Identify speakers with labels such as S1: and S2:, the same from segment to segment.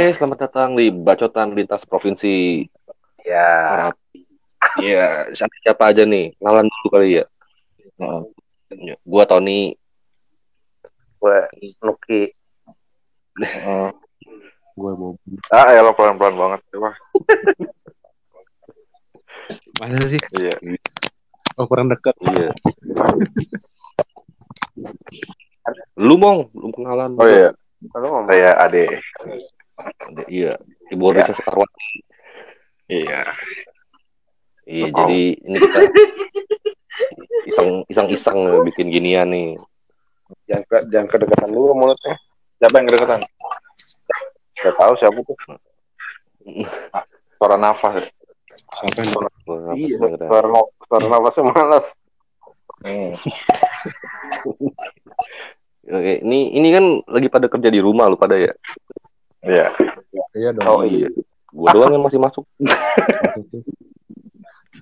S1: Oke, selamat datang di Bacotan Lintas Provinsi
S2: Ya.
S1: Iya, siapa, siapa aja nih? Kenalan dulu kali ya.
S2: Heeh.
S1: Gua Tony.
S2: gue Nuki.
S3: gue mau
S4: Ah, ya lo pelan-pelan banget. Coba.
S3: masa sih
S4: Iya.
S3: oh kurang dekat
S1: Iya. Lu mong, lu kenalan.
S4: Oh iya.
S2: Lu ngomong.
S4: Saya Ade.
S1: Iya. Ibu Risa Sekarwati.
S4: Iya.
S1: Iya,
S4: Oh.
S1: jadi ini kita iseng iseng iseng bikin ginian nih.
S2: Jangan, ke, jangan kedekatan dulu mulutnya.
S4: Siapa yang kedekatan?
S2: Gak tahu siapa tuh.
S4: Suara nafas.
S3: siapa yang
S1: Wah,
S2: Iya,
S1: beneran.
S2: suara, suara nafasnya malas.
S4: Hmm.
S1: Oke, ini ini kan lagi pada kerja di rumah lu pada ya.
S4: Iya.
S3: iya dong
S1: Oh iya. Gua doang yang masih masuk.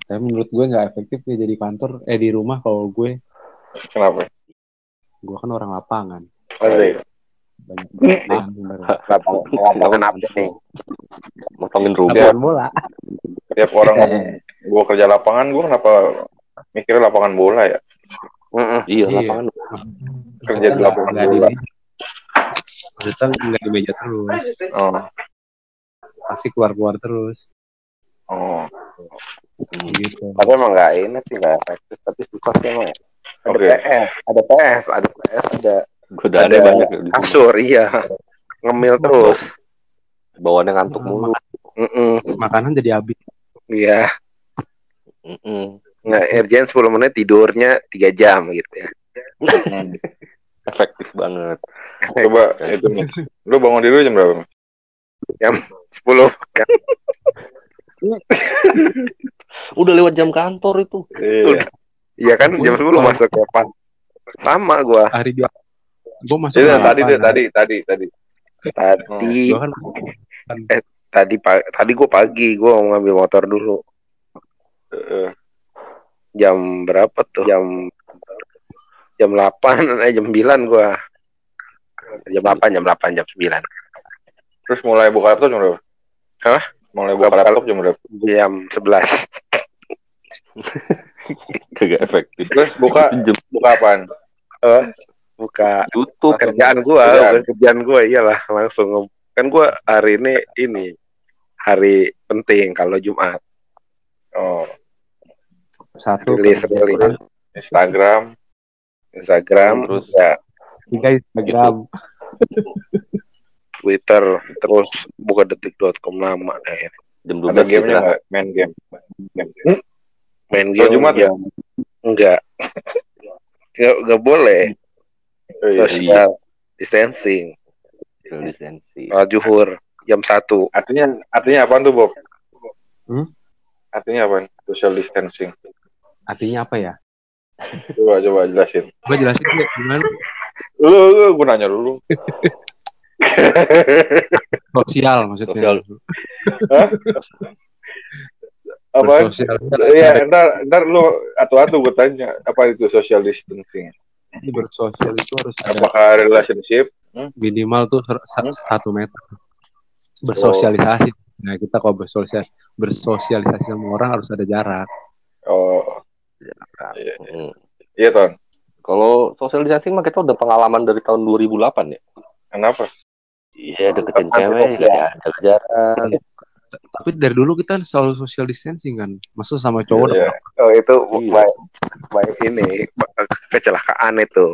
S3: tapi menurut gue nggak efektif ya jadi kantor eh di rumah kalau gue
S4: Kenapa?
S3: gue kan orang lapangan
S4: Asik.
S3: banyak pekerjaan sebenarnya
S2: Lapangan apa nih?
S1: Motongin
S3: lapangan bola
S4: Tiap orang gua kerja lapangan, gua kenapa mikirnya lapangan bola ya?
S2: Mm-mm.
S1: Iya,
S3: Iya.
S1: lapangan.
S4: Kerja di lapangan bola.
S3: Maksudnya nggak di meja terus
S4: Oh.
S3: pasti keluar keluar terus
S4: Oh.
S3: gitu
S2: Tapi emang gak ini sih gak efektif. Tapi susah sih emang. ya. Ada
S4: Oke.
S2: PS, ada PS, ada PS, ada
S1: Godaannya
S2: Ada
S1: banyak ya
S2: kasur, iya. Ngemil terus.
S1: Bawaannya ngantuk mulu.
S2: Mm-mm.
S3: makanan jadi habis
S2: Iya.
S1: Mm-mm.
S2: Nggak, Erjen 10 menit tidurnya 3 jam gitu ya.
S1: Efektif banget.
S4: Coba itu Mas. Lu bangun dulu jam berapa? Mas?
S2: 10
S1: Udah lewat jam kantor itu.
S4: Iya.
S2: Iya kan jam 10 masuk ya pas. Sama gua.
S3: hari dia gue masuk
S4: Iya,
S3: jam
S4: tadi deh,
S3: 8.
S4: tadi, tadi, tadi.
S2: Tadi
S3: gue kan
S2: tadi pa- tadi gua pagi gua mau ngambil motor dulu.
S4: Heeh.
S2: Jam berapa tuh? Jam jam 8 eh jam 9 gua. Jam 8, jam 8, jam 9.
S4: Terus mulai buka laptop jam berapa?
S2: Hah?
S4: Mulai buka laptop jam berapa?
S2: Jam 11.
S1: Kagak efektif.
S4: Terus buka
S1: Jam
S4: buka apaan?
S2: Eh, buka
S1: YouTube.
S2: kerjaan gua,
S4: Kerjaan.
S2: kerjaan gua iyalah langsung kan gua hari ini ini hari penting kalau Jumat
S4: Oh,
S3: satu
S2: rilis rilis
S4: Instagram.
S2: Instagram
S1: Terus?
S2: ya
S3: tiga Instagram
S2: Twitter terus buka detik.com lama deh
S1: Jam 12
S4: Ada gamenya
S1: gitu lah.
S4: nggak? Main game. Game.
S2: main
S4: Kalau
S2: game
S4: Jumat
S2: ya enggak enggak, enggak boleh
S4: Oh, iya.
S2: social distancing
S1: Social distancing.
S2: Al juhur jam satu
S4: Artinya artinya apaan tuh Bob?
S3: Hmm?
S4: Artinya apaan? Social distancing.
S3: artinya apa ya
S4: Coba coba jelasin.
S3: gue jelasin deh gimana
S4: Lu, lu gue nanya dulu.
S3: sosial maksudnya
S1: Sosial.
S4: Apa?
S3: Bersosial.
S4: Iya, ntar ntar lu atu-atu gue tanya apa itu social distancing?
S3: Jadi bersosial itu harus ada
S4: Apakah relationship?
S3: minimal tuh
S4: Hmm?
S3: sa- satu meter bersosialisasi nah kita kalau bersosial bersosialisasi sama orang harus ada jarak
S4: Oh, iya,
S1: Mm.
S4: iya Ton.
S1: Kalau social distancing mah kita udah pengalaman dari tahun 2008 ya.
S4: Kenapa?
S1: Iya, deketin cewek, jaga jarak.
S3: tapi dari dulu kita selalu social distancing kan maksud sama cowok
S4: Iya.
S2: oh itu
S1: Iya.
S2: baik baik ini kecelakaan itu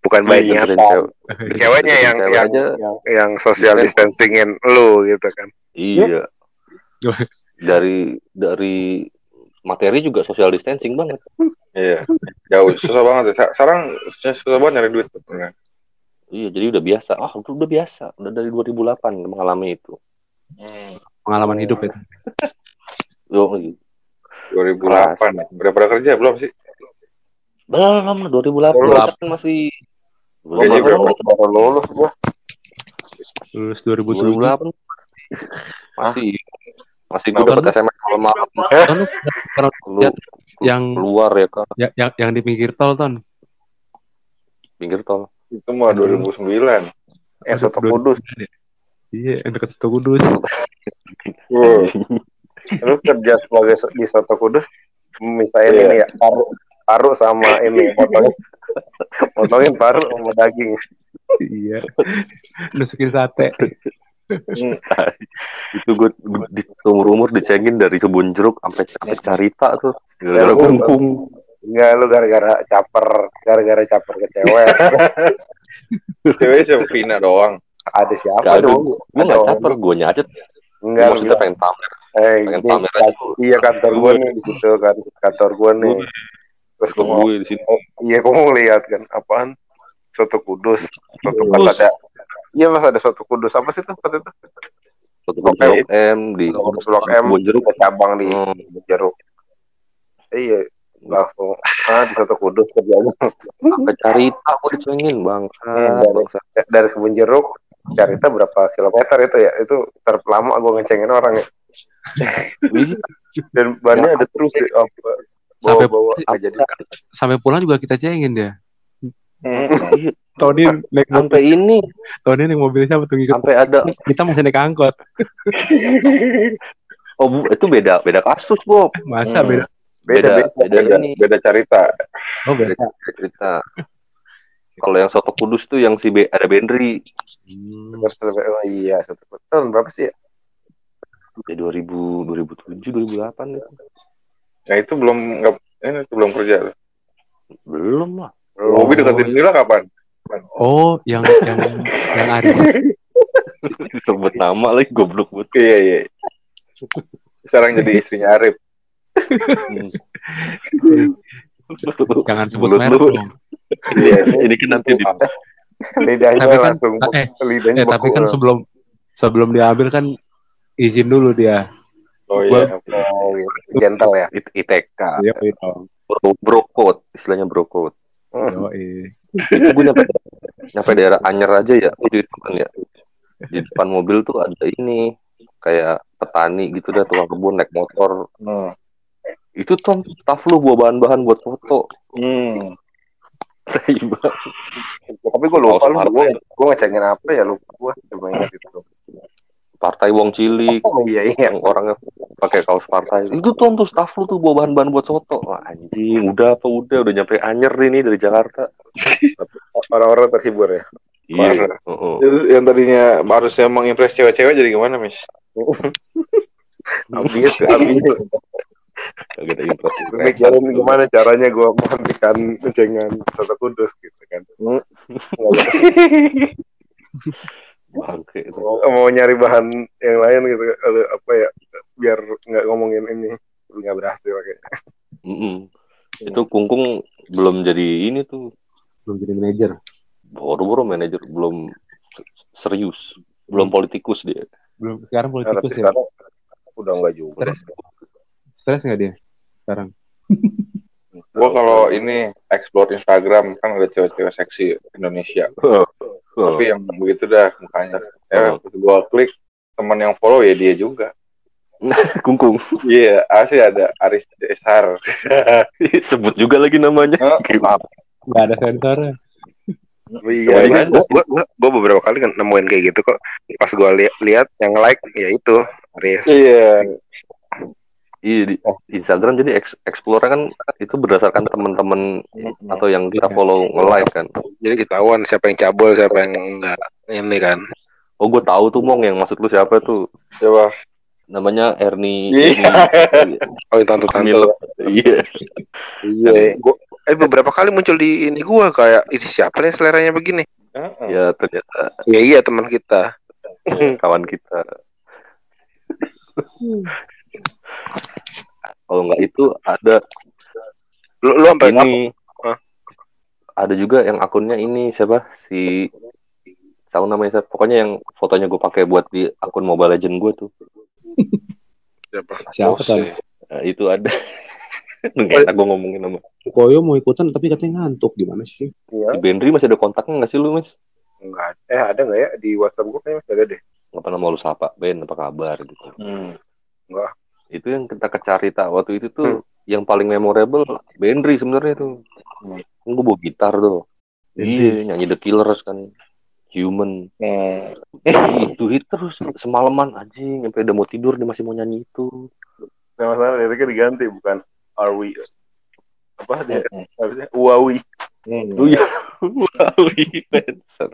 S2: bukan
S1: Iya, deketin cewek.
S2: ceweknya yang
S1: Cewek
S2: yang,
S1: aja.
S2: yang yang social distancingin lu gitu kan
S1: Iya. Dari dari materi juga social distancing banget.
S4: Iya. Jauh susah banget. ya. Sekarang susah banget nyari duit.
S1: Iya, jadi udah biasa. Ah, udah, udah biasa. Udah dari 2008 mengalami itu.
S4: Hmm.
S3: pengalaman hidup ya
S1: Yo, iya.
S4: 2008. Udah pada kerja belum sih?
S1: belum 2008
S3: Belum.
S1: kan masih
S4: Gaji
S1: belum
S4: berapa?
S2: baru lulus gua
S3: lulus 2007
S1: 2008 masih masih gue dapet SMS
S3: lu pernah
S1: lu
S3: lihat yang
S1: keluar ya kan
S3: ya- yang yang di pinggir tol ton
S1: pinggir tol
S4: Itu mah 2009.
S2: eh soto kudus
S3: Iya, yang dekat Soto Kudus.
S2: Wow. Lu kerja sebagai di Soto Kudus, misalnya
S4: Iya.
S2: ini ya, paru, paru sama ini, potongin, potongin paru sama daging.
S3: iya. Nusukin sate.
S1: itu gue di umur umur dicengin dari kebun jeruk sampai sampai carita tuh. Gara-gara kungkung
S2: Enggak, lu gara-gara caper, gara-gara caper ke cewek.
S4: Cewek siapa Vina doang.
S2: Ada siapa
S1: Gak
S2: dong?
S1: gue nggak caper gue nyacet
S2: Enggak, lu bilang,
S1: pengen pamer.
S2: Eh,
S1: pengen
S2: ini
S1: pamer aja.
S2: kan- iya kantor gue nih di situ kan, kantor gue nih. Terus gue mau,
S1: gue di sini.
S2: Iya gue mau lihat kan, apaan? Soto Kudus, soto
S3: Kudus.
S2: Ya. Iya mas ada soto Kudus apa sih tuh waktu itu?
S1: satu blok M di
S2: Blok- Blok M.
S1: kebun jeruk
S2: Ada cabang di
S1: Hmm.
S2: Jeruk. Iya, langsung ah di soto Kudus kerjanya
S1: sampai carita gue dicengin bang
S2: Hmm, dari, dari kebun jeruk Carita berapa kilometer itu ya itu terlama gue ngecengin orang ya dan bannya ada terus ya, apa,
S3: Sampai
S2: bawa-bawa nggak jadi
S3: sampai pulang juga kita cengin dia.
S1: Iya,
S3: Tony naik mobil,
S1: sampai ini
S3: Tony naik mobil siapa tuh ngikut.
S1: sampai ada
S3: Kita masih naik angkot.
S1: oh bu, itu beda beda kasus Bob
S3: Masa
S4: Hmm.
S3: beda?
S2: beda
S1: beda
S2: beda,
S1: beda,
S4: Beda,
S1: ini
S4: beda cerita.
S3: Oh
S1: beda
S3: beda.
S1: cerita kalau yang soto kudus tuh yang si Be- ada Benri
S2: Terus, oh iya satu tahun berapa sih ya?
S1: ya 2000 2007 2008 gitu.
S4: Nah itu belum nggak ini belum kerja.
S1: belum lah
S4: Bobby deketin Mila kapan?
S3: Oh, yang yang yang Aris.
S1: sebut nama lagi goblok banget
S4: Iya iya. Sekarang jadi istrinya Arif.
S3: Jangan sebut merek
S1: lu.
S3: dong.
S4: Iya.
S1: ini kan nanti di
S2: lidahnya
S3: Tapi kan-
S2: langsung
S3: eh,
S2: lidahnya
S3: Eh, tapi kan sebelum sebelum diambil kan izin dulu dia.
S4: Oh iya.
S2: oh, gentle ya
S1: It- ITK
S3: Iya, itu.
S1: bro, bro code istilahnya bro code
S3: Eh.
S1: itu gue nyampe nyampe daerah Anyer aja ya itu kan ya di depan mobil tuh ada ini kayak petani gitu dah tukang kebun naik motor
S4: Hmm.
S1: itu tuh staff lu bawa bahan-bahan buat foto
S4: Hmm.
S1: Banget.
S2: tapi gue lupa lu gue ngecengin apa ya lupa gue coba ingat itu
S1: partai Wong Cilik.
S2: Oh iya iya.
S1: Yang orangnya pakai kaos partai. Itu tuh tuh staff lu tuh bawa bahan-bahan buat foto Wah, anjing udah apa udah? Udah nyampe Anyer ini dari Jakarta.
S2: Orang-orang terhibur ya?
S1: Iya. Heeh.
S4: Itu yang tadinya harusnya mengimpress cewek-cewek jadi gimana, Mis?
S2: habis habis.
S1: Kagak ada impresi.
S2: mikirin gimana caranya gue menghentikan cengan soto kudus gitu kan
S1: Bangke itu.
S2: mau, mau nyari bahan yang lain gitu kalau apa ya biar nggak ngomongin ini nggak berhasil kayak
S1: Mm-mm. Itu kungkung belum jadi ini tuh
S3: Belum jadi manajer.
S1: baru-baru manajer belum serius belum politikus dia
S3: Belum sekarang
S2: Nah,
S3: politikus ya.
S2: sekarang udah nggak juga
S3: Stres. Stres nggak dia sekarang?
S4: Gua kalau ini explore Instagram kan ada cewek-cewek seksi Indonesia.
S1: Oh.
S4: Tapi yang begitu dah mukanya. Ya,
S1: Oh.
S4: pas gua klik teman yang follow ya dia juga.
S1: kungkung
S4: Iya, asli ada Aris Desar.
S1: sebut juga lagi namanya Gimana?
S3: Nggak ada sensornya.
S2: Iya,
S1: Coba
S2: iya.
S1: aja.
S2: Gua, gua, gua beberapa kali kan nemuin kayak gitu kok. Pas gua li lihat yang like ya itu, Riz.
S4: Iya.
S1: Iya di Instagram jadi eks- explore kan itu berdasarkan teman-teman atau yang kita
S3: Iya.
S1: follow nge-like kan.
S2: Jadi ketahuan siapa yang cabul, siapa yang enggak. Ini kan.
S1: Oh gue tahu tuh mong yang maksud lu siapa tuh
S4: Coba.
S1: namanya Ernie.
S4: Iya.
S1: Ernie.
S2: Oh, itu tante
S1: Milo. Iya.
S2: Iya. Gua, eh beberapa kali muncul di ini gua kayak ini siapa nih seleranya begini?
S4: Heeh.
S1: Ya ternyata
S2: Iya iya teman kita.
S1: ya, kawan kita. Kalau nggak itu ada
S2: Lu lu sampai apa?
S1: ini
S2: Hah?
S1: ada juga yang akunnya ini siapa si tahu namanya siapa pokoknya yang fotonya gue pakai buat di akun Mobile Legend gue tuh
S2: Siapa?
S3: Siapa tuh?
S1: Nah, itu ada nggak enak gue ngomongin nama
S3: Koyo mau ikutan tapi katanya ngantuk gimana sih?
S2: Iya.
S1: si Benri masih ada kontaknya nggak sih lu mas
S2: Enggak. Eh ada nggak ya di WhatsApp gua kayaknya masih ada deh.
S1: nggak pernah mau lu sapa Ben apa kabar gitu
S4: Hmm.
S1: Itu yang kita kecarita waktu itu tuh yang paling memorable Benri sebenarnya tuh.
S4: Hmm.
S1: kan gue bawa gitar tuh. Iya nyanyi The Killers kan. Human.
S4: Hmm.
S1: itu hit terus semalaman anjing. Sampai udah mau tidur dia masih mau nyanyi itu.
S2: Nah, masalah liriknya diganti bukan are we. Apa dia
S4: Hmm.
S2: harusnya uawi
S4: Hmm.
S1: iya. Influencer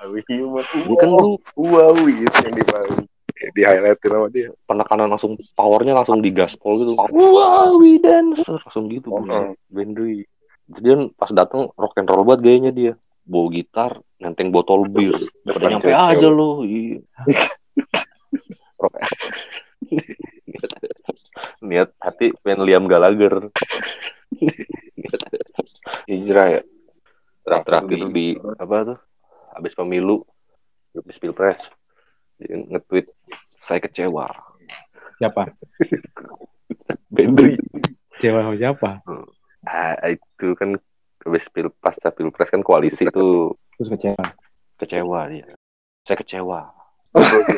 S2: are we human.
S1: Kan lu
S2: uawi itu yang dibangun di highlightin sama dia.
S1: Penekanan langsung powernya langsung digaspol gitu. Wow we dancer langsung gitu
S2: Oh.
S1: buset. Bendui jadi kan pas datang rock and roll banget gayanya dia. Bawa gitar nenteng botol bir. Udah nyampe
S4: cewek.
S1: aja lu iya. Niat hati pengen Liam Gallagher.
S4: Hijrah ya.
S1: terakhir terakhir di apa tuh? Habis pemilu habis pilpres nge-tweet saya kecewa
S3: Siapa?
S1: Bendri
S3: Kecewa sama siapa?
S1: ah, itu kan habis pil pasca pilpres kan koalisi itu
S3: Terus kecewa.
S1: kecewa dia saya kecewa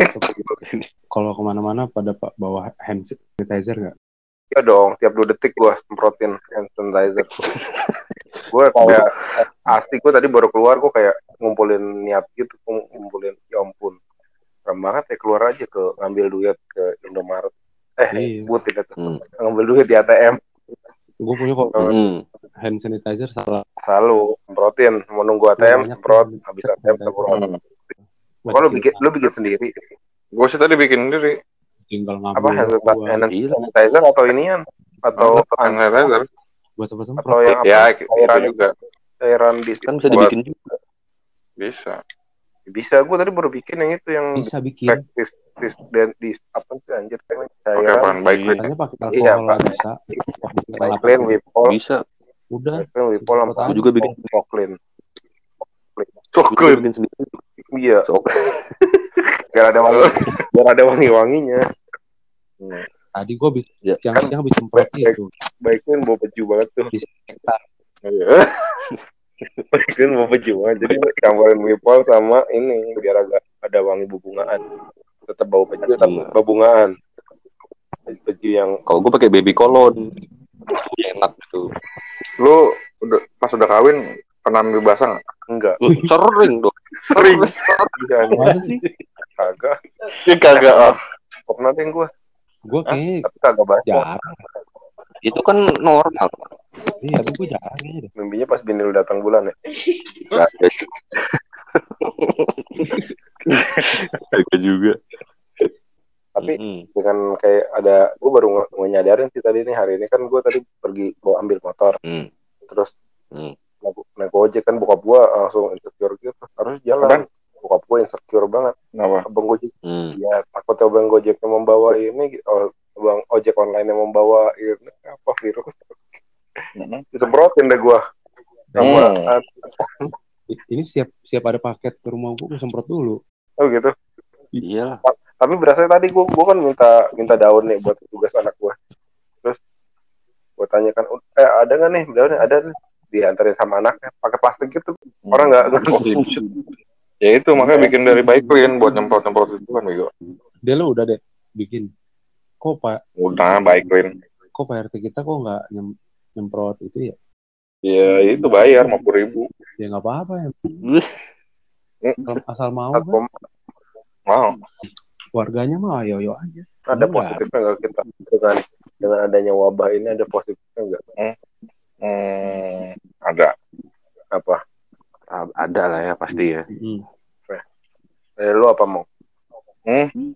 S3: Kalau ke mana-mana pada pak bawa hand sanitizer nggak?
S2: Iya dong, tiap dua detik gua semprotin hand sanitizer. gue kayak asli gue tadi baru keluar gue kayak ngumpulin niat gitu, ngum- ngumpulin ya ampun. Serem banget ya keluar aja ke ngambil duit ke Indomaret. Eh,
S3: Iya.
S2: sebutin itu.
S1: Hmm.
S2: Ngambil duit di ATM.
S3: Gue punya kok
S1: Hmm.
S3: hand sanitizer salah.
S2: Selalu semprotin, mau nunggu ATM,
S3: Banyak
S2: semprot, habis ATM semprot.
S4: Hmm.
S2: Kok lu bikin, lu bikin sendiri?
S4: Gue sih tadi bikin sendiri.
S3: tinggal
S2: Apa
S3: ngambil
S2: hand
S3: gua.
S2: hand
S1: Iya.
S2: sanitizer atau inian? Atau
S4: hand sanitizer.
S3: buat semprot
S2: atau
S3: semprot.
S2: yang apa?
S4: Ya, itu juga
S2: Cairan di
S1: kan bisa dibikin juga
S4: bisa.
S2: Bisa gue tadi baru bikin yang itu yang
S3: Bisa bikin.
S2: praktis tis dan di apa sih anjir
S4: Pakai
S2: cairan
S4: apaan baik
S1: Iya.
S3: Pakai
S2: Iya, Pak.
S3: bisa. Pakai
S2: Cyclin, Wipol,
S1: bisa
S3: Udah.
S2: Cyclin, Wipol, sama
S3: Aku
S1: juga bikin. Juga bikin sendiri
S2: Iya, biar ada wangi, biar ada wangi-wanginya.
S3: Tadi gue bisa
S1: Ya,
S3: siang-siang habis semprot
S2: baik-
S3: itu.
S2: Baiknya bawa baju banget tuh. Bawa baju banget. Jadi campurin Wipol sama ini biar agak ada wangi bubungaan. Tetap bawa baju, tetap
S1: Bunga.
S2: bubungan. Baju yang
S1: kalau gue pakai baby colon enak gitu
S4: Lu udah pas udah kawin pernah ambil basah nggak?
S2: enggak
S1: sering dong
S4: Sering.
S2: Iya,
S3: Mana sih?
S2: kagak.
S4: Ya kagak. ah.
S2: Pernah deh gue,
S3: Gue
S2: tapi kagak
S3: jarang.
S1: itu kan normal
S3: Iya, tapi gue jarang aja deh.
S2: Mimpinya pas bini lu datang bulan ya.
S1: Kagak juga
S2: Tapi
S1: Mm-mm.
S2: dengan kayak ada gue baru nge- nyadarin sih tadi nih hari ini kan gue tadi pergi mau ambil motor
S1: Hmm.
S2: terus
S1: Hmm.
S2: naik, naik ojek kan bokap gue langsung insecure gitu harus jalan
S4: Apaan?
S2: bokap gue insecure banget
S4: Kenapa?
S2: abang gojek
S1: Hmm.
S2: ya takutnya abang gojeknya membawa ini oh, abang ojek online yang membawa ini apa virus. Disemprotin deh gue sama
S4: Hmm.
S3: Ini siap siap ada paket ke rumah gue semprot dulu.
S2: oh gitu
S1: Iya.
S2: tapi berasa tadi gue gue kan minta minta daun nih buat tugas anak gue terus gue tanyakan eh ada nggak nih daunnya ada nih diantarin sama anaknya pakai plastik gitu orang nggak nggak
S4: Ya itu makanya bikin dari baik clean buat nyemprot-nyemprot itu kan bego.
S3: Dia lo udah deh bikin. Kok pak,
S4: Udah baik clean.
S3: kok pak RT kita kok nggak nyem, nyemprot itu ya?
S4: Ya itu bayar 50 ribu.
S3: Ya nggak apa-apa ya. Asal, asal mau kan.
S4: Wow.
S3: Warganya mah ayo ayo aja.
S2: ada
S3: Enggak.
S2: positifnya nggak kita dengan dengan adanya wabah ini ada positifnya nggak
S4: Hmm, ada.
S2: apa
S1: Ada lah ya pasti ya.
S3: Mm.
S2: eh, lu apa mau
S4: Hmm.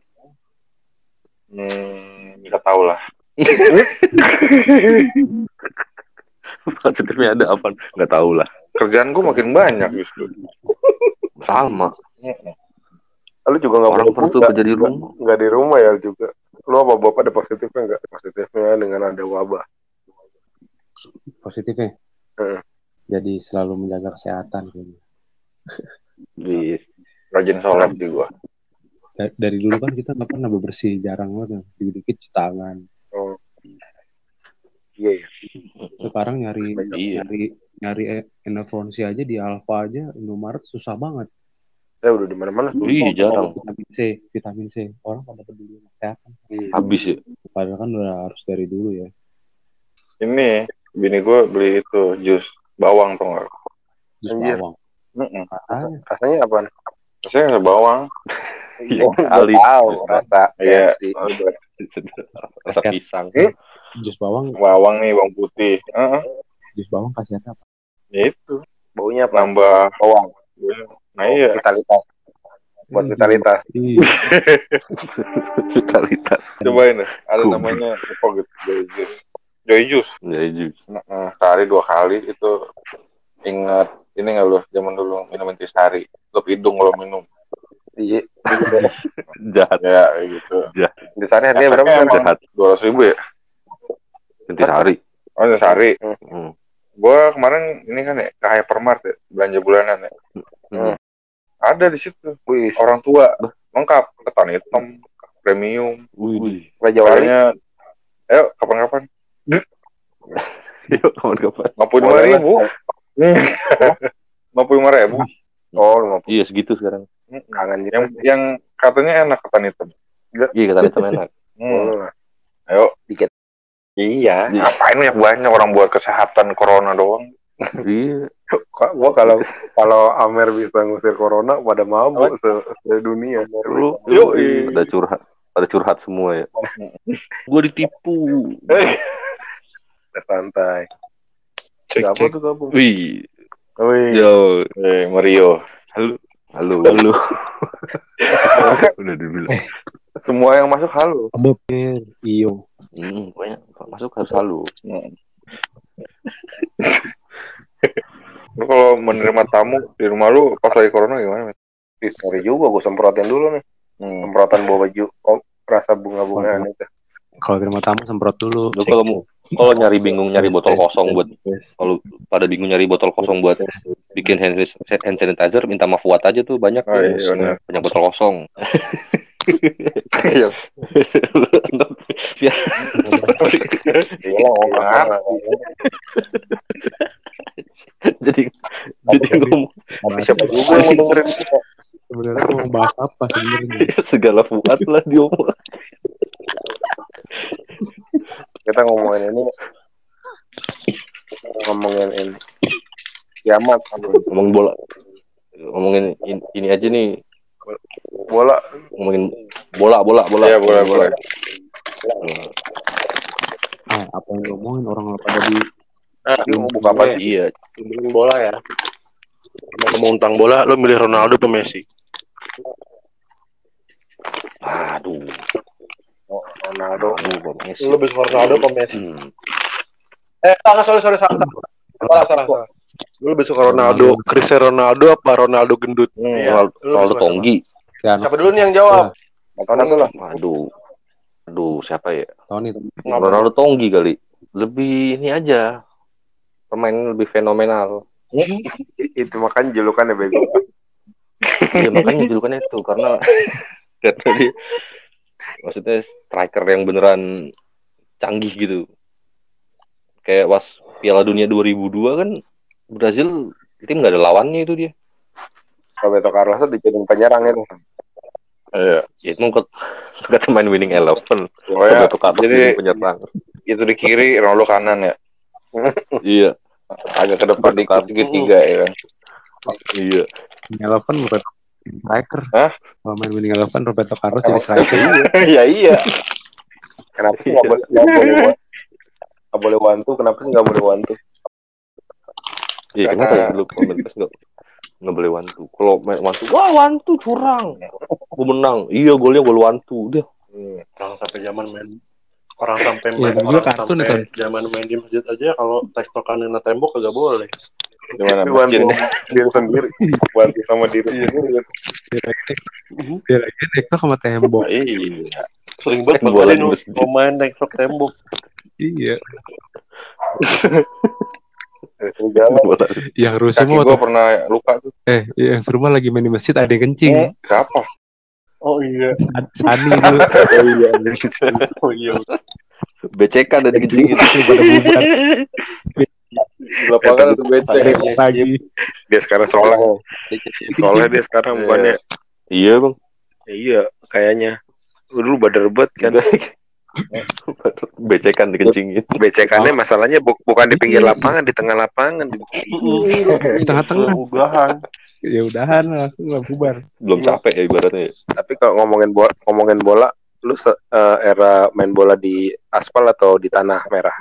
S4: Hmm, nggak tahu lah.
S1: Positifnya ada apa? Nggak tahu lah.
S4: Kerjaan gue makin banyak justru.
S1: Sama.
S2: lu juga nggak
S1: Orang perlu kerja di rumah.
S2: nggak di rumah ya juga lu apa bapak ada positifnya nggak positifnya dengan ada wabah
S3: Positifnya.
S2: Heeh.
S3: Jadi selalu menjaga kesehatan kayaknya.
S1: Bis.
S4: Rajin sholat di.
S3: Da- Dari dulu kan kita nggak pernah bebersih, jarang banget. Dikit-dikit cuci tangan.
S2: Iya ya
S3: Sekarang nyari
S1: Iya.
S3: nyari nyari e- enervonsi aja di Alfa aja Indomaret susah banget.
S2: ya udah di mana mana
S1: Iya jarang.
S3: Vitamin C, vitamin C. Orang pada peduli sama kesehatan.
S2: Iya.
S1: Habis ya.
S3: Padahal kan udah harus dari dulu ya.
S4: Ini bini gue beli itu jus bawang tuh nggak?
S3: Jus
S2: Anjir.
S3: bawang.
S4: Mm-mm.
S3: Makanya.
S2: Rasanya apa?
S4: Rasanya bawang.
S1: Iya,
S2: Oh,
S1: kali.
S2: tahu rasa
S4: Iya.
S1: Rasa pisang.
S4: Hmm?
S3: Jus bawang,
S4: Bawang nih, bawang putih. Heeh.
S3: jus bawang khasiatnya apa?
S4: Ya itu.
S2: Baunya apa?
S4: Nambah
S2: Bawang.
S4: Nah iya.
S2: Vitalitas. Buat
S3: Hmm.
S2: vitalitas.
S3: Iya.
S1: Vitalitas.
S4: Cobain deh. Ada
S1: Cool.
S4: namanya apa gitu. Joy Juice. Joy Juice.
S1: Ya, jus.
S4: Heeh, Sehari dua kali itu ingat ini nggak lu zaman dulu minum intisari lu hidung kalau minum
S2: Iya.
S1: Jahat.
S4: ya gitu
S2: Di sana harganya berapa? Kan?
S1: Jahat.
S4: dua ratus ribu ya
S1: Intisari.
S4: oh intisari
S1: Hmm.
S4: gue kemarin ini kan ya ke hypermart ya belanja bulanan ya
S1: Hmm.
S4: ada di situ
S2: Wih,
S4: orang tua lengkap ketan hitam premium
S1: Wih.
S2: Raja Wali.
S4: ayo kapan-kapan
S1: Yuk, kapan-kapan.
S4: lima puluh lima ribu lima puluh lima ribu
S2: Oh, lima puluh.
S1: Iya, segitu sekarang.
S2: Kangen juga.
S4: yang yang katanya enak ketan hitam
S1: Iya, kata itu enak.
S4: Hmm.
S2: Oh,
S4: ayo
S2: Dikit.
S4: Iya ngapain banyak banyak orang buat kesehatan corona doang
S1: Iya.
S2: Kok gua kalau kalau Amer bisa ngusir corona pada mabuk se, dunia.
S1: Lu,
S4: Yuk,
S1: lu pada curhat. Pada curhat semua ya. Gue ditipu.
S2: Santai.
S5: Cek,
S2: Siapa
S5: cek.
S2: tuh gabung?
S1: Wih.
S2: Wih,
S1: Yo.
S4: eh Mario
S1: Halo. Halo. Halo. Udah dibilang.
S4: Semua yang masuk halo
S3: Abopir, iyo.
S1: Hmm, pokoknya kalau masuk harus halo.
S4: lu kalau menerima tamu di rumah lu pas lagi corona gimana
S2: sorry juga gue semprotin dulu nih.
S4: Hmm.
S2: Semprotan bawa baju. Oh, rasa bunga-bungaan itu.
S3: Kalau terima tamu semprot dulu.
S1: Lu kalau mau kalau nyari bingung nyari botol kosong buat kalau pada bingung nyari botol kosong buat bikin hand, hand sanitizer minta mafuat aja tuh banyak
S4: Oh, iya, benar.
S1: banyak botol kosong
S4: Iya.
S2: Iya,
S1: jadi jadi ngomong
S2: Tapi siapa juga yang mau dengerin kita?
S3: Sebenarnya mau bahas apa sebenarnya?
S1: segala fuat lah diomong
S2: Kita ngomongin ini. Ngomongin ini. Kiamat.
S1: ngomong bola ngomongin in- ini aja nih
S2: Bola.
S1: ngomongin bola bola bola
S4: Iya, bola, bola.
S3: Ah, apa yang ngomongin orang pada di
S5: Nah,
S2: Ini mau buka apa sih?
S1: iya
S5: ngomongin bola ya. Mau ngomong tentang bola, lo milih Ronaldo atau Messi?
S1: aduh
S2: Oh, Ronaldo.
S1: aduh Messi.
S5: Lo lebih suka Ronaldo atau Messi?
S1: Hmm.
S5: Eh, salah, sorry, sorry, salah, salah. Salah, salah, Lo lebih suka Ronaldo, Cristiano Ronaldo apa Ronaldo gendut?
S4: Hmm.
S5: Iya.
S1: Ronaldo,
S5: Lu
S1: Ronaldo Tonggi
S3: Cristiano
S5: Siapa dulu nih yang jawab?
S2: Itu lah.
S1: aduh aduh siapa ya
S3: Tony
S1: Ronaldo Tonggi kali lebih ini aja pemain lebih fenomenal
S2: Itu makanya julukannya bego.
S1: Iya makanya julukannya itu karena karena dia maksudnya striker yang beneran canggih gitu. Kayak pas Piala Dunia 2002 kan Brazil tim nggak ada lawannya itu dia.
S2: Roberto Carlos tuh dijadiin penyerang itu.
S4: Iya.
S1: Ya itu nggak nggak main winning eleven.
S4: Pokoknya
S1: Roberto Carlos
S4: jadi
S1: penyerang.
S4: itu di kiri Ronaldo kanan ya
S1: iya
S4: agak ke depan dikit
S1: Roberto
S4: segitiga ya kan
S1: iya.
S3: Winning Eleven Roberto striker.
S4: Hah?
S3: Kalau main Winning Eleven Roberto Carlos jadi striker.
S4: ya iya
S2: Kenapa sih nggak boleh nggak boleh one- nggak boleh wantu? Kenapa sih nggak boleh wantu?
S1: Iya
S4: Karena-
S1: kenapa ya dulu PES nggak nggak boleh wantu. Kalau main wantu, wah wantu curang. Gue menang. Iya golnya gol wantu. Dia
S5: Orang sampai zaman main orang sampai
S3: Iya,
S5: main
S3: dulu
S5: orang
S3: kartun
S5: sampai
S3: itu.
S5: zaman main di masjid aja kalau tektokan kena tembok kagak boleh.
S4: gimana
S2: Wantu diri sendiri. Wantu sama diri sendiri.
S3: Dia lagi TikTok sama tembok.
S5: Iya. Sering banget
S1: masjid.
S5: mau main tektok tembok.
S3: Iya.
S2: Jalan.
S1: bola.
S3: Yang rusuh mah
S4: gue pernah luka tuh
S3: eh yang seru mah lagi main di masjid ada yang kencing.
S4: siapa
S5: Oh iya.
S3: Sani dulu.
S5: Oh iya.
S1: BCK ada dikencingin.
S3: pada bubar
S4: di lapangan itu becek
S3: lagi.
S2: Dia sekarang soleh. Soleh dia sekarang bukannya.
S1: iya bang.
S2: Ya, iya, kayaknya. Lu Dulu badar bet kan.
S1: BCK dikencingin.
S2: Becekannya masalahnya bu- bukan di pinggir lapangan, di tengah lapangan. Di
S3: tengah-tengah.
S5: Ugahan.
S3: ya udahan langsung lah bubar.
S1: belum capek ya ibaratnya ya.
S2: Tapi kalau ngomongin bola, ngomongin bola, lu eh, era main bola di aspal atau di tanah merah?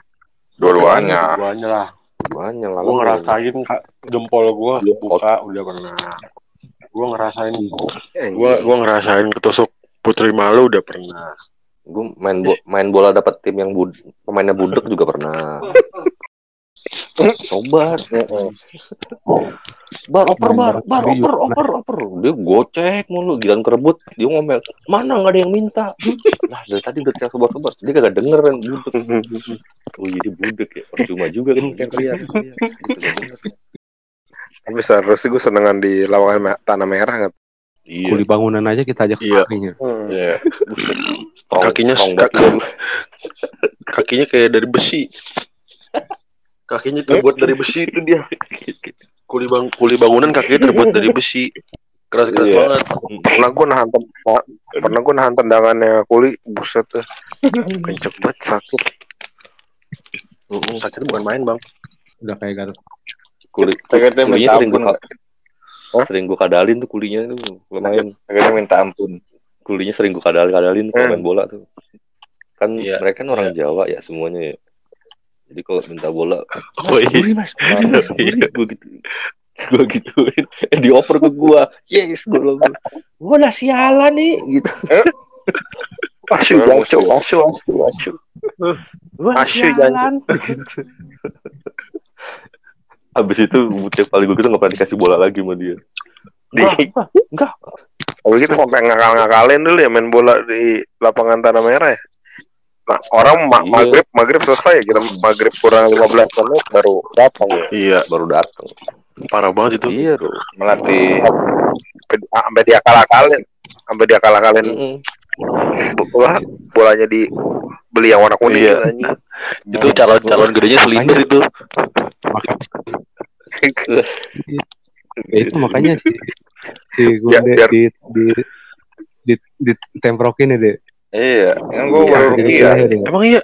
S4: Dua-duanya.
S5: Duanya lah.
S1: banyak lah
S5: Gue ngerasain Kak, jempol gue
S1: Iya.
S5: buka udah pernah. Gue ngerasain gue gue ngerasain ketusuk Putri Malu udah pernah.
S1: Gue main bo- main bola dapat tim yang bud pemainnya budek juga pernah. Coba. Bar oper bar bar oper oper oper. Dia gocek mulu giliran kerebut. Dia ngomel mana nggak ada yang minta? Lah dari tadi udah teriak sebar sebar dia kagak denger kan budek oh jadi budek ya percuma juga kan. Yang teriak. Gitu, denger.
S2: Tapi seharusnya gue senengan di lapangan me- tanah merah nggak?
S1: Iya
S3: Kuli bangunan aja kita ajak
S5: Iya. Iya.
S1: buset. strong,
S5: Kakinya
S1: strong.
S5: Kakinya kayak dari besi. Kakinya terbuat dari besi itu dia. Kuli bang kuli bangunan kakinya terbuat dari besi. Keras-keras
S2: Iya.
S5: banget.
S2: Pernah gue nahan pernah gue nahan tendangannya kuli, buset tuh. Kenceng banget sakit.
S5: Sakitnya bukan main bang.
S3: Udah kayak Gatot.
S1: Kuli,
S4: Sakitnya
S1: kulinya sering gue sering gue kadalin tuh kulinya tuh lumayan.
S4: Sakitnya minta ampun.
S1: kulinya sering gue kadal kadalin kalau
S2: Hmm.
S1: main bola tuh. Kan
S5: Iya.
S1: mereka kan orang Jawa ya semuanya ya. Jadi kalau minta bola
S5: Oh iya.
S1: mas. Kuli gue gitu. Gue gituin. Eh, dioper ke gue yes gue bilang gue udah sialan nih gitu.
S2: Asu, asu, asu, asu, asu.
S1: gue
S2: Asyik,
S1: sialan Habis itu tiap kali gue gitu gak pernah dikasih bola lagi sama dia.
S2: Di,
S1: Enggak, enggak.
S2: Kalau gitu sampai ngakal-ngakalin dulu ya main bola di lapangan tanah merah ya. Nah, orang ma
S1: Iya.
S2: maghrib maghrib selesai ya kita maghrib kurang 15 menit baru datang ya.
S5: Iya.
S1: Baru datang.
S5: Parah banget itu.
S1: Iya, bro.
S4: Melatih
S2: Sampai, dia kalah-kalin, sampai dia kalah-kalin
S1: Mm-mm.
S2: bola bolanya di beli yang warna kuning
S5: Iya.
S2: gitu.
S5: Itu calon calon gedenya selinder itu.
S3: Makanya, ya itu makanya si si
S2: Ya,
S3: Gunde
S2: biar-
S3: di di di ditemprokin ya deh.
S4: Iya, kan gue
S2: Iya,
S4: baru iya.
S3: ya.
S5: Emang iya.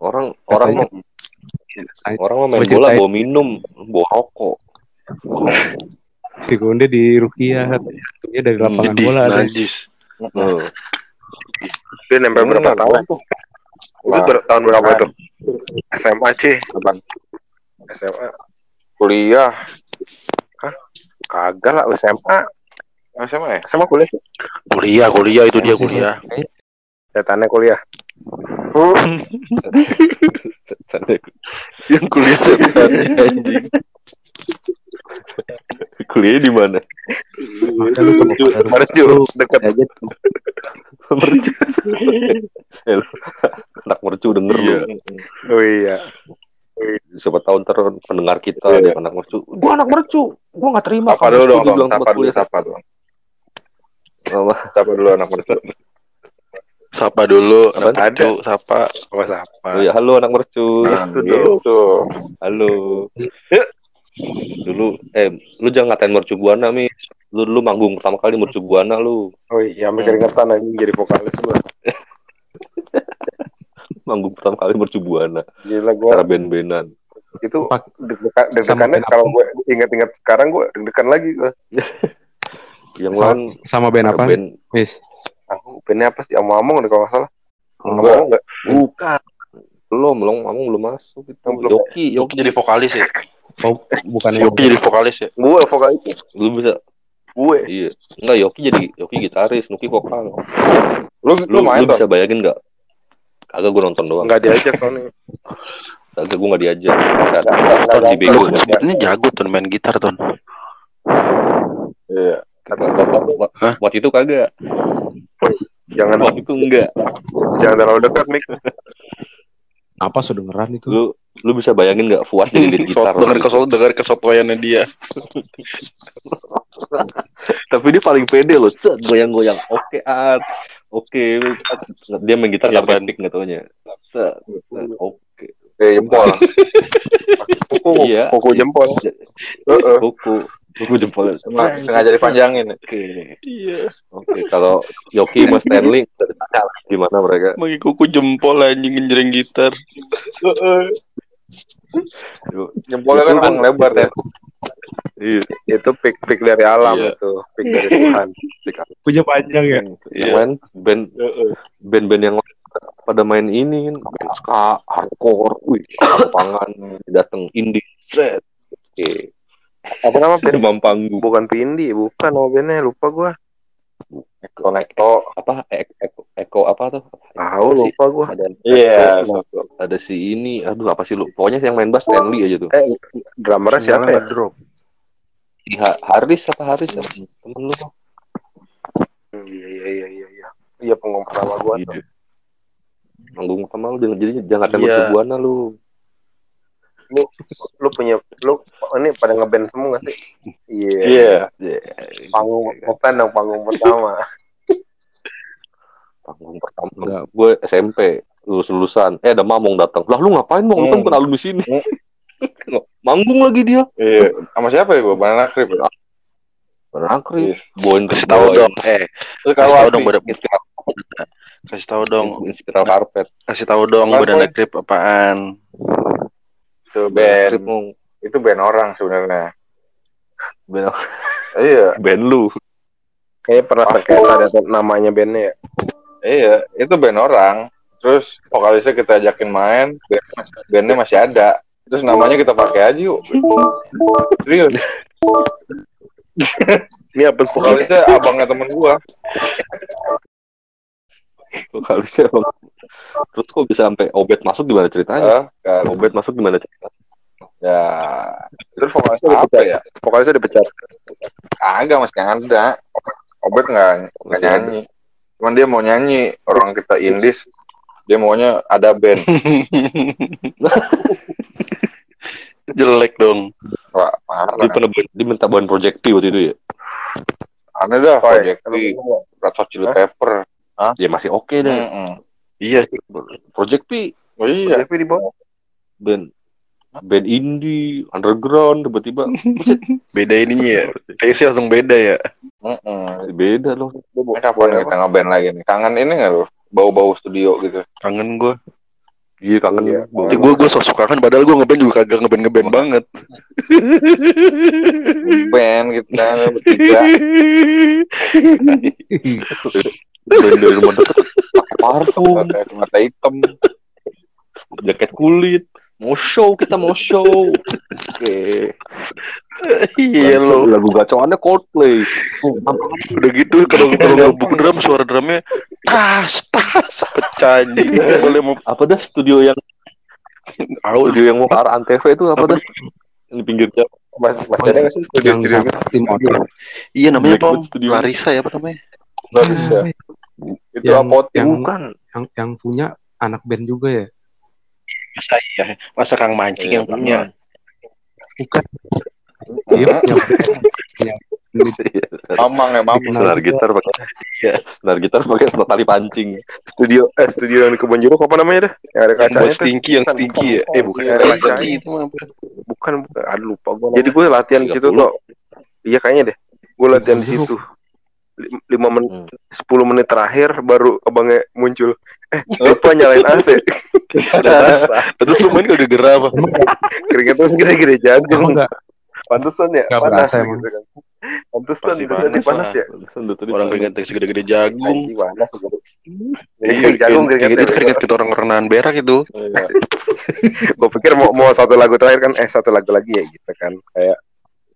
S1: Orang orang mau orang mau main bola bawa minum, bawa rokok.
S3: Si Gunde di Rukiah dia dari lapangan
S5: Jadi
S3: bola ada.
S5: najis.
S1: Heeh.
S2: Dia nempel berapa tahun tuh? Itu tahun berapa tuh? SMA C,
S4: Apaan?
S2: SMA.
S4: Kuliah.
S2: Kagak lah SMA.
S4: SMA ya?
S2: SMA kuliah sih.
S5: Kuliah, kuliah itu dia kuliah.
S2: Setannya kuliah.
S5: Yang kuliah setan anjing.
S1: Kuliah di mana?
S2: Mercu, dekat
S3: aja
S1: Mercu. Eh, Anak mercu denger
S5: Iya.
S1: lu.
S2: Oh iya.
S1: Siapa tahu ntar pendengar kita
S2: Iya.
S1: ada yang anak mercu. Gua anak mercu. Gua gak terima.
S4: Sapa
S1: kalau
S4: dulu
S1: mercu
S4: dong, Bang.
S1: dibilang
S4: Sapa
S1: tempat
S4: dulu,
S1: kuliah.
S4: sapa dulu.
S1: Apa?
S4: Sapa dulu anak mertua.
S5: Sapa dulu, anak mercu, sapa.
S2: Oh siapa?
S1: Oh ya, halo anak mercu.
S4: Nah,
S2: Itu
S4: gitu.
S1: Halo. Dulu eh lu jangan ngatain mercu buana mi. Lu dulu manggung pertama kali mercu buana lu.
S2: Oh iya, sampai keringetan anjing jadi vokalis gua.
S1: Pertama kali mercu buana.
S2: Gila gua
S1: Cara band-bandan.
S2: itu deg-degannya kalau gue inget-inget sekarang gue deg-degan lagi gue.
S1: Yang
S3: sama,
S1: lain
S3: sama band apa?
S1: band
S3: Wis.
S2: Aku bandnya apa sih? Omong-omong deh kalau nggak salah. Omong enggak?
S1: bukan. Belum, belum, ngomong belum masuk itu.
S2: Belum.
S1: Yoki, Yoki.
S5: Jadi vokalis ya.
S3: oh, bukan
S5: Yoki jadi vokalis ya.
S2: Gue vokalis
S1: Lu bisa
S2: gue.
S1: iya. Enggak, Yoki jadi Yoki gitaris, Nuki vokal.
S4: Lu,
S1: Lu,
S4: lu main
S1: lu bisa bayangin enggak? Kagak gue nonton doang.
S2: Enggak diajak soalnya.
S1: Kagak gue enggak diajak.
S2: Nggak- nggak-
S1: di
S2: nggak-
S1: bego.
S5: Sebetulnya jago tuh main gitar tuh.
S4: Iya.
S1: Waktu itu kagak.
S2: Jangan
S1: Waktu itu enggak.
S2: jangan terlalu dekat Mik.
S3: apa sedengeran itu?
S1: Lu lu bisa bayangin enggak Fuad jadi lead gitar.
S5: Dengar kesel dengar kesotoyannya dia.
S1: Tapi dia paling pede loh. Set, goyang-goyang. Oke, Art. Oke, dia main gitar enggak
S5: Apaan?
S1: penting enggak taunya. Oke.
S2: Eh jempol. Kuku,
S1: Iya.
S2: kuku jempol. Heeh.
S1: Kuku. Kuku jempol.
S4: Sengaja dipanjangin.
S1: Oke.
S5: Iya.
S1: Oke, kalau Yoki sama Stanley gimana mereka?
S5: Bagi kuku jempol anjing ngenjreng gitar.
S4: Jempolnya kan lebar ya.
S1: Iya.
S2: Itu pick pick dari alam
S1: Iya.
S2: itu, pick dari Tuhan.
S3: Punya panjang ya.
S1: Yang lain band band-band yang lain pada main ini kan band ska, hardcore, wih, lapangan datang indie, set. Oke.
S2: Apa nama band?
S1: Demam panggung.
S2: Bukan Pindi, bukan nama bandnya, lupa gua.
S1: Eko, apa? Eko, Eko, apa tuh?
S2: Tahu lupa gua.
S1: Ada,
S4: Iya.
S1: ada si ini, aduh apa sih lu? Pokoknya yang main bass Stanley aja tuh.
S2: Eh, drummernya siapa ya?
S3: drop.
S1: Si Ha- Haris apa Haris apa? Temen lu?
S2: Hmm, Iya iya iya iya iya. Iya pengomong pertama gua tuh.
S1: Iya. Manggung sama lu jangan jadi jangan tembak
S5: Iya.
S1: buana lu.
S2: Lu punya lu oh, ini pada ngeband semua gak sih? Iya.
S4: Iya.
S2: Panggung bukan dong panggung pertama.
S1: Panggung pertama
S3: Enggak.
S1: gue SMP lulus lulusan eh ada mamong datang lah lu ngapain mong lu kan
S4: Hmm.
S1: bukan alumni sini manggung lagi dia
S4: Iya. Sama siapa ya gua? Banana Krip. ya?
S1: Benakri
S4: Yes.
S1: boin
S5: Kasih tahu dong. Eh, kasih
S4: kalau
S5: tahu dong pada kasih tahu dong.
S1: inspiral karpet
S5: Kasih tahu dong
S4: Boy?
S5: krip apaan.
S4: itu
S1: band
S4: band itu band orang sebenarnya.
S1: band,
S4: Iya.
S1: band lu
S2: Kayaknya pernah seketa ada namanya bandnya ya.
S4: Iya, itu band orang. Terus vokalisnya kita ajakin main, band, bandnya masih ada. Terus namanya kita pakai aja yuk. Serius.
S2: Ini apa sih?
S4: Vokalisnya abangnya temen gua.
S1: vokalisnya emang terus kok bisa sampai obet masuk gimana ceritanya
S4: Ah, kan.
S1: obet masuk gimana ceritanya
S4: Ya. Terus vokalisnya apa ya?
S2: Vokalisnya dipecat.
S4: Agak masih ada. Obet nggak nyanyi. Cuman dia mau nyanyi. Orang kita indis, dia maunya ada band.
S5: Jelek dong.
S4: Wah, parah.
S1: dia pernah bawain- dia minta bawain project P waktu itu ya
S4: Aneh dah,
S2: Oh,
S4: Project. P, Red Hot Chili Pepper.
S1: ya masih oke deh
S4: Mm-mm.
S5: Iya,
S1: project P
S4: Oh iya.
S2: Tapi di bawah.
S1: band band indie underground tiba-tiba
S5: beda ininya ya. Taste langsung beda ya.
S4: Mm-mm.
S1: beda loh
S4: Ini kapan kita ngeband lagi nih? Kangen ini nggak lu? Bau-bau studio gitu.
S5: Kangen gue.
S1: iya kangen
S2: Iya.
S5: Gue gue sok kangen padahal gue ngeband juga kagak ngeband ngeband banget.
S4: Band gitu kan bertiga.
S1: band dari rumah deket pakai parfum
S4: mata hitam.
S1: jaket kulit mau show kita mau show oke
S5: iya lo.
S1: lagu gacoannya Coldplay
S5: Udah gitu kalau kalau ngebuk drum suara drumnya tas tas pecah anjing. Boleh mau
S1: apa dah studio yang
S5: tahu
S1: studio yang mau ke arah antv itu apa dah di pinggir jalan
S2: Mas, masih ada nggak sih studio
S3: Yang
S2: studio
S3: tim motor.
S5: Iya namanya apa?
S1: Studio.
S5: Larissa ya apa namanya?
S4: Bisa. Itu
S3: yang-
S1: bukan
S3: Yang yang punya anak band juga ya.
S5: Masa iya? Masa Kang Mancing yang punya?
S3: Bukan. Iya, yang
S4: Mamang ya, mamang.
S1: senar gitar pakai
S5: Iya.
S1: senar gitar pakai tali pancing
S2: Studio eh studio yang di kebun jeruk apa namanya dah? Yang ada
S5: Yang
S2: kacanya tuh.
S5: stinky yang stinky ya? Eh bukan
S2: Iya,
S5: yang
S2: kacanya.
S5: stinky itu mah.
S2: Bukan bukan. Aduh lupa gua. Jadi gue latihan di situ
S1: 30.
S2: kok. Iya kayaknya deh. Gue latihan di situ. Lim- Lima menit,
S1: Hmm.
S2: sepuluh menit terakhir baru abangnya muncul. Eh, lupa nyalain AC.
S5: Terus lu main kagak gerah apa?
S2: Keringetnya segede-gede
S3: emang
S2: jagung.
S3: enggak
S2: Pantesan ya,
S3: Nggak
S2: panas
S3: berasa
S2: gitu kan. Pantesan itu tadi
S5: panas
S2: panas ya.
S5: Orang keringet segede-gede jagung.
S2: Anjing panas segede.
S5: Iya,
S2: jagung
S5: kayak
S2: keringetnya.
S5: gitu keringet kita orang-orang nahan berak itu.
S4: Iya.
S2: gue pikir mau mau satu lagu terakhir kan eh satu lagu lagi ya gitu kan kayak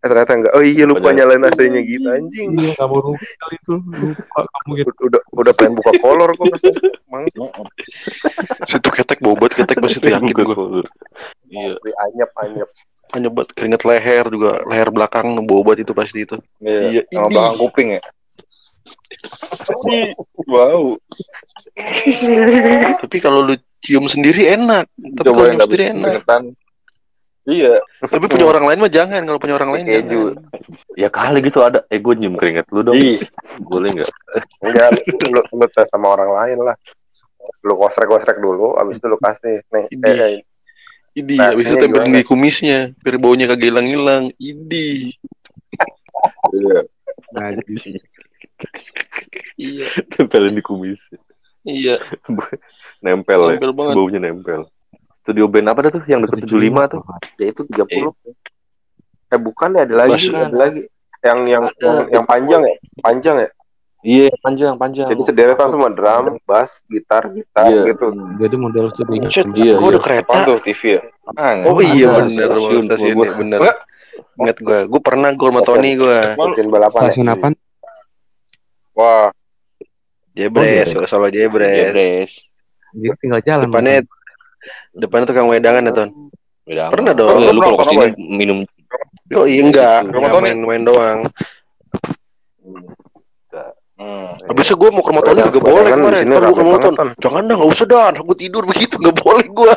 S2: eh ternyata enggak oh iya lupa
S1: Padahal-
S2: nyalain AC-nya gitu anjing
S3: iya kamu rugi kali itu lupa kamu gitu
S2: udah udah pengen buka kolor kok emang
S5: Situ ketek bobat ketek pas itu yakin gue. Iya.
S2: anyep anyep
S5: Hanya buat keringet leher juga leher belakang bobat itu pasti itu.
S4: Iya.
S5: Iya,
S4: Sama belakang kuping ya. wow.
S5: Tapi kalau lu cium sendiri enak. Tapi kalau cium sendiri enak.
S4: keringetan. Iya.
S5: Tapi punya orang lain mah jangan. Kalau punya orang lain
S4: Keju.
S1: ya kali gitu ada eh gue nyium keringet lu dong
S4: Ih.
S1: boleh nggak
S2: enggak lu, lu tes sama orang lain lah lu kosrek kosrek dulu abis itu lu kasih nih
S5: Ini.
S2: eh, eh,
S5: Idi,
S2: Nah,
S5: habis itu tempelin di kumisnya, biar baunya kagak hilang-hilang. Idi.
S4: Iya.
S3: nah jadi
S5: Iya,
S1: tempelin di kumis
S5: iya.
S1: nempel ya
S5: Nempel banget.
S1: baunya nempel studio band apa dah tuh yang deket 75 tuh
S2: ya itu 30 eh Eh bukan ya ada lagi,
S1: Bukan.
S2: ada lagi. Yang yang
S1: Ada.
S2: yang, yang panjang ya, panjang ya.
S1: Iya, panjang, panjang.
S2: Jadi sederetan semua drum, bass, gitar, gitar
S1: Iya.
S2: gitu.
S3: Jadi model studionya
S5: Shit,
S1: Iya,
S5: gua
S1: iya.
S5: ada kereta.
S4: Apaan tuh TV ya? Ah,
S5: Oh iya
S1: Ada,
S5: bener,
S1: stasiun, gua-
S5: ya, bener.
S2: Enggak.
S5: Ingat gua, gua pernah gua sama Tony gua.
S2: Stasiun balapan ya.
S3: stasiun apa?
S4: Wah,
S5: Jebres,
S3: Oh, iya.
S5: Solo Jebres.
S1: Jebres.
S3: Dia tinggal jalan.
S5: Depannya depannya tukang wedangan ya, Ton.
S1: Beda.
S5: Pernah dong.
S1: Pernah, lu kalau ke
S4: sini
S1: minum
S5: Oh iya enggak, main-main doang.
S4: hmm.
S5: Habis itu gue mau ke rumah Tony
S2: Wedangan-
S5: juga boleh
S2: wedangan di
S5: kemarin.
S2: sini
S5: Ntar gua
S2: rame
S5: ke rumah Tony.
S2: Ton.
S5: Jangan dah, nggak usah dah. Aku tidur begitu, nggak boleh gua.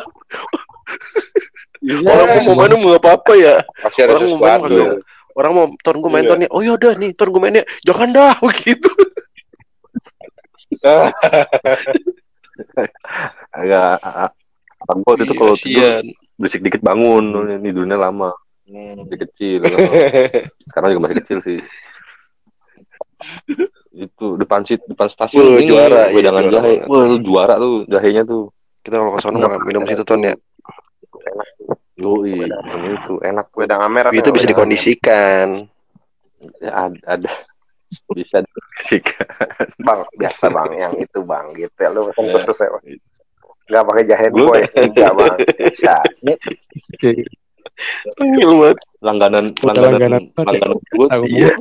S1: Iya.
S5: Orang mau mau main mau nggak apa-apa ya. Orang mau main kagak. Orang mau ton gue main
S4: Iya.
S5: Tony. Oh yaudah nih, ton gue mainnya. Jangan dah begitu.
S1: agak abang gua waktu itu
S5: Iya,
S1: kalau tidur berisik dikit bangun tidurnya lama
S4: Hmm.
S1: masih kecil sekarang juga masih kecil sih itu depan sit depan stasiun
S5: Wah,
S1: ini
S5: juara, iya,
S1: wedangan
S5: juara
S1: jahe wah lu juara tuh jahenya tuh
S5: Kita kalau ke sana mau minum situ ton ya.
S1: yoi yang itu enak
S2: Wedang merah.
S5: Itu bisa dikondisikan.
S1: ya, ada, ada. bisa dikondisikan
S2: Bang, biasa bang, yang itu bang, gitu ya. Lu kan
S1: Iya.
S2: khusus ya. Nggak pakai jahe
S1: Gua-
S2: boy, enggak bang. Bisa.
S5: Tengil banget.
S1: langganan
S3: Udah
S1: langganan
S3: langganan.
S1: langganan gue
S5: Iya.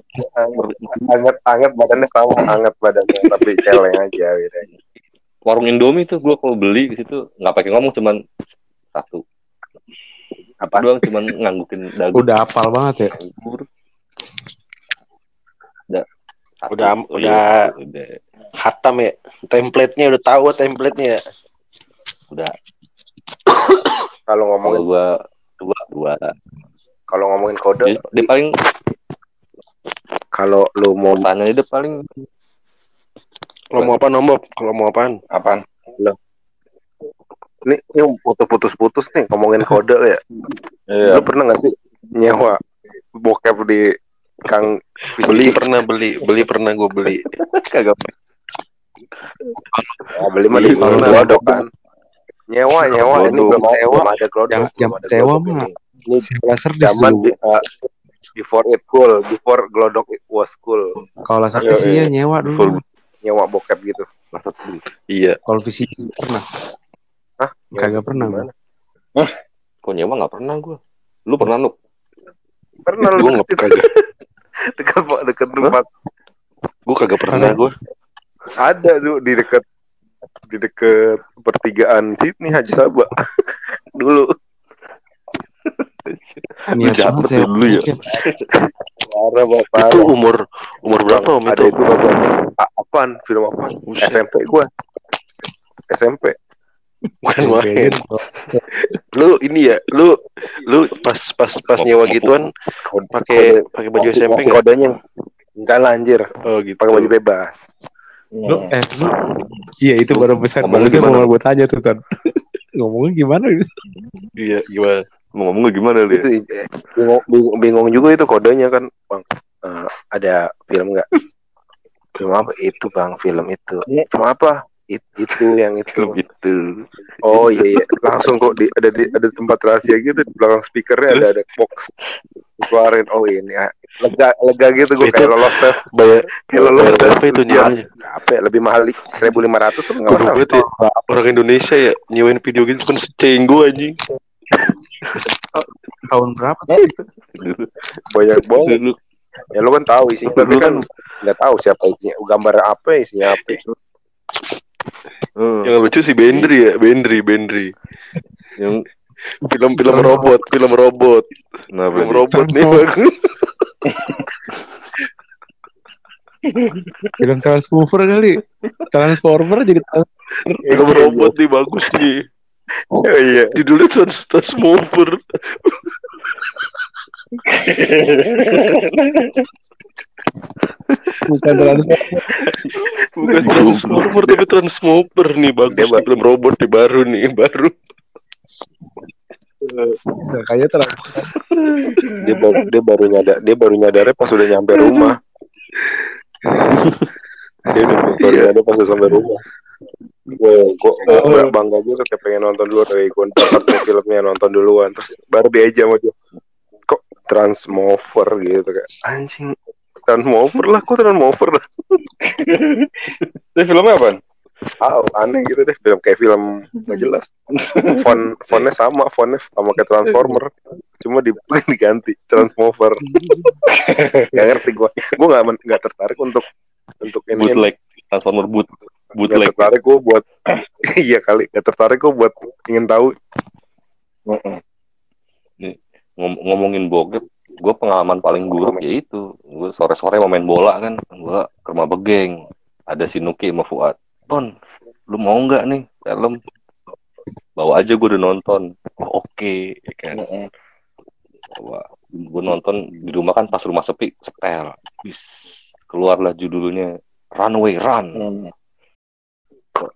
S2: Anget, anget badannya sama, anget badannya, tapi celeng aja bedanya.
S1: warung Indomie tuh gue kalau beli di situ nggak pakai ngomong cuman satu
S2: Apa?
S1: doang cuman nganggukin dagu
S3: udah apal banget ya.
S1: Udah satu.
S5: Udah-
S1: Iya,
S5: udah-
S1: udah
S5: Hatam ya. Template-nya udah tahu template-nya.
S1: Udah
S2: Kalau
S1: kalau
S2: ngomongin
S1: gue dua dua
S2: kalau ngomongin kode,
S1: dia, dia paling
S2: kalau lu mau
S1: tanya dia paling
S5: Kalau mau apa nombor? Kalau mau apaan?
S4: Apaan?
S2: ini, ini putus-putus nih ngomongin kode ya.
S1: Iya.
S2: Lu pernah nggak sih nyewa bokep di Kang
S5: Beli pernah beli, beli pernah gue beli.
S1: kagak
S2: Oh, beli mah di kan. Nyewa, nyewa ini belum ada,
S3: Sewa.
S2: belum ada glodok.
S3: Yang-
S2: belum
S3: yang
S2: ada
S3: sewa mah.
S2: ini.
S3: Sewa service
S2: zaman
S3: dulu.
S2: di, uh, before it cool, before glodok it was cool.
S3: Kalau service
S1: Iya,
S3: iya nyewa dulu.
S2: Nyewa bokep gitu.
S5: Iya.
S3: Kalau VCD pernah.
S2: Hah?
S3: Kagak pernah
S2: Gimana?
S3: gua.
S1: kok nyewa nggak pernah gue lu pernah nuk
S2: Pernah lu
S5: nggak kagak.
S2: dekat, dekat tempat
S5: Gue kagak pernah gue.
S2: ada tuh di dekat di dekat pertigaan Sydney Haji Sabah. Dulu.
S3: Niat banget
S1: dulu ya.
S2: parah bapak
S5: Itu umur umur berapa om
S2: ada
S5: itu?
S2: itu? Bapak A- apaan? Film apa. SMP gua. SMP
S5: Bukan main. Lu ini ya, lu lu pas pas pas nyewa gituan pakai pakai baju SMP enggak?
S2: kodenya. Enggak lah anjir.
S5: Oh gitu.
S2: pakai baju bebas
S3: Lu eh lu Iya itu baru besar
S1: Ngomongnya
S3: mau gue tanya tuh kan. Ngomongnya gimana gitu?
S5: Iya, gimana?
S1: mau ngomong gimana lu ya?
S2: itu eh, bingung, bingung, bingung juga itu kodenya kan bang Eh, ada film nggak film apa itu bang film itu film apa It- itu yang itu
S1: gitu
S2: oh iya, iya. langsung kok di ada di ada tempat rahasia gitu di belakang speakernya ada ada box keluarin oh ini ah. Lega lega gitu gue
S5: Itu-
S2: kayak lolos tes
S5: Bayar
S2: kayak lolos tes
S5: itu nyewanya?
S2: apa ya, lebih mahal seribu lima ratus nggak masalah
S5: ya. Orang Indonesia ya nyewain video gitu kan secenggo anjing.
S3: Tahun berapa?
S1: dulu
S2: banyak banget
S1: dulu
S2: ya lu kan tahu isinya tapi
S1: Dulu
S2: kan nggak tahu siapa isinya gambar apa isinya apa
S1: Hmm.
S5: Yang lucu sih Bendri ya, Bendri, Bendri.
S1: yang
S5: Film-film robot, film robot,
S1: kenapa
S5: film robot nih bagus.
S3: Film Transmover kali. Transformer jadi
S5: Film robot nih bagus nih.
S2: oh iya
S5: Judulnya Trans Transmover.
S3: bukan Transformer.
S5: Bukan Transformer tapi Transmover nih bagus
S2: Dia
S5: film robot nih baru nih baru.
S3: Kayaknya Transformer.
S2: dia baru dia baru nyadar dia baru nyadarnya pas udah nyampe rumah dia udah baru
S5: Iya.
S2: nyadar pas udah sampai rumah gue gue gue bangga gitu kayak pengen nonton dulu dari gue filmnya nonton duluan terus baru dia aja dia kok transmover gitu kayak anjing transmover lah kok transmover lah
S4: Itu filmnya apa?
S2: Ah, aneh gitu deh. Film kayak film nggak jelas. Font fontnya sama fontnya sama kayak transformer. Cuma di diganti transmover. Nggak ngerti gua. Gua nggak nggak tertarik untuk untuk ini.
S1: Bootleg transformer boot bootleg.
S2: Tertarik gua buat iya kali. Nggak tertarik gua buat ingin tahu.
S1: Ngom- ngomongin bokep gue pengalaman paling buruk ya itu. Gue sore sore mau main bola kan. Gue ke rumah begeng. Ada si Nuki sama Fuad Ton lu mau nggak nih film? Bawa aja gue udah nonton. Oh, oke ya kan? Wah, gue nonton di rumah kan pas rumah sepi setel. Wis, keluarlah judulnya Runway Run.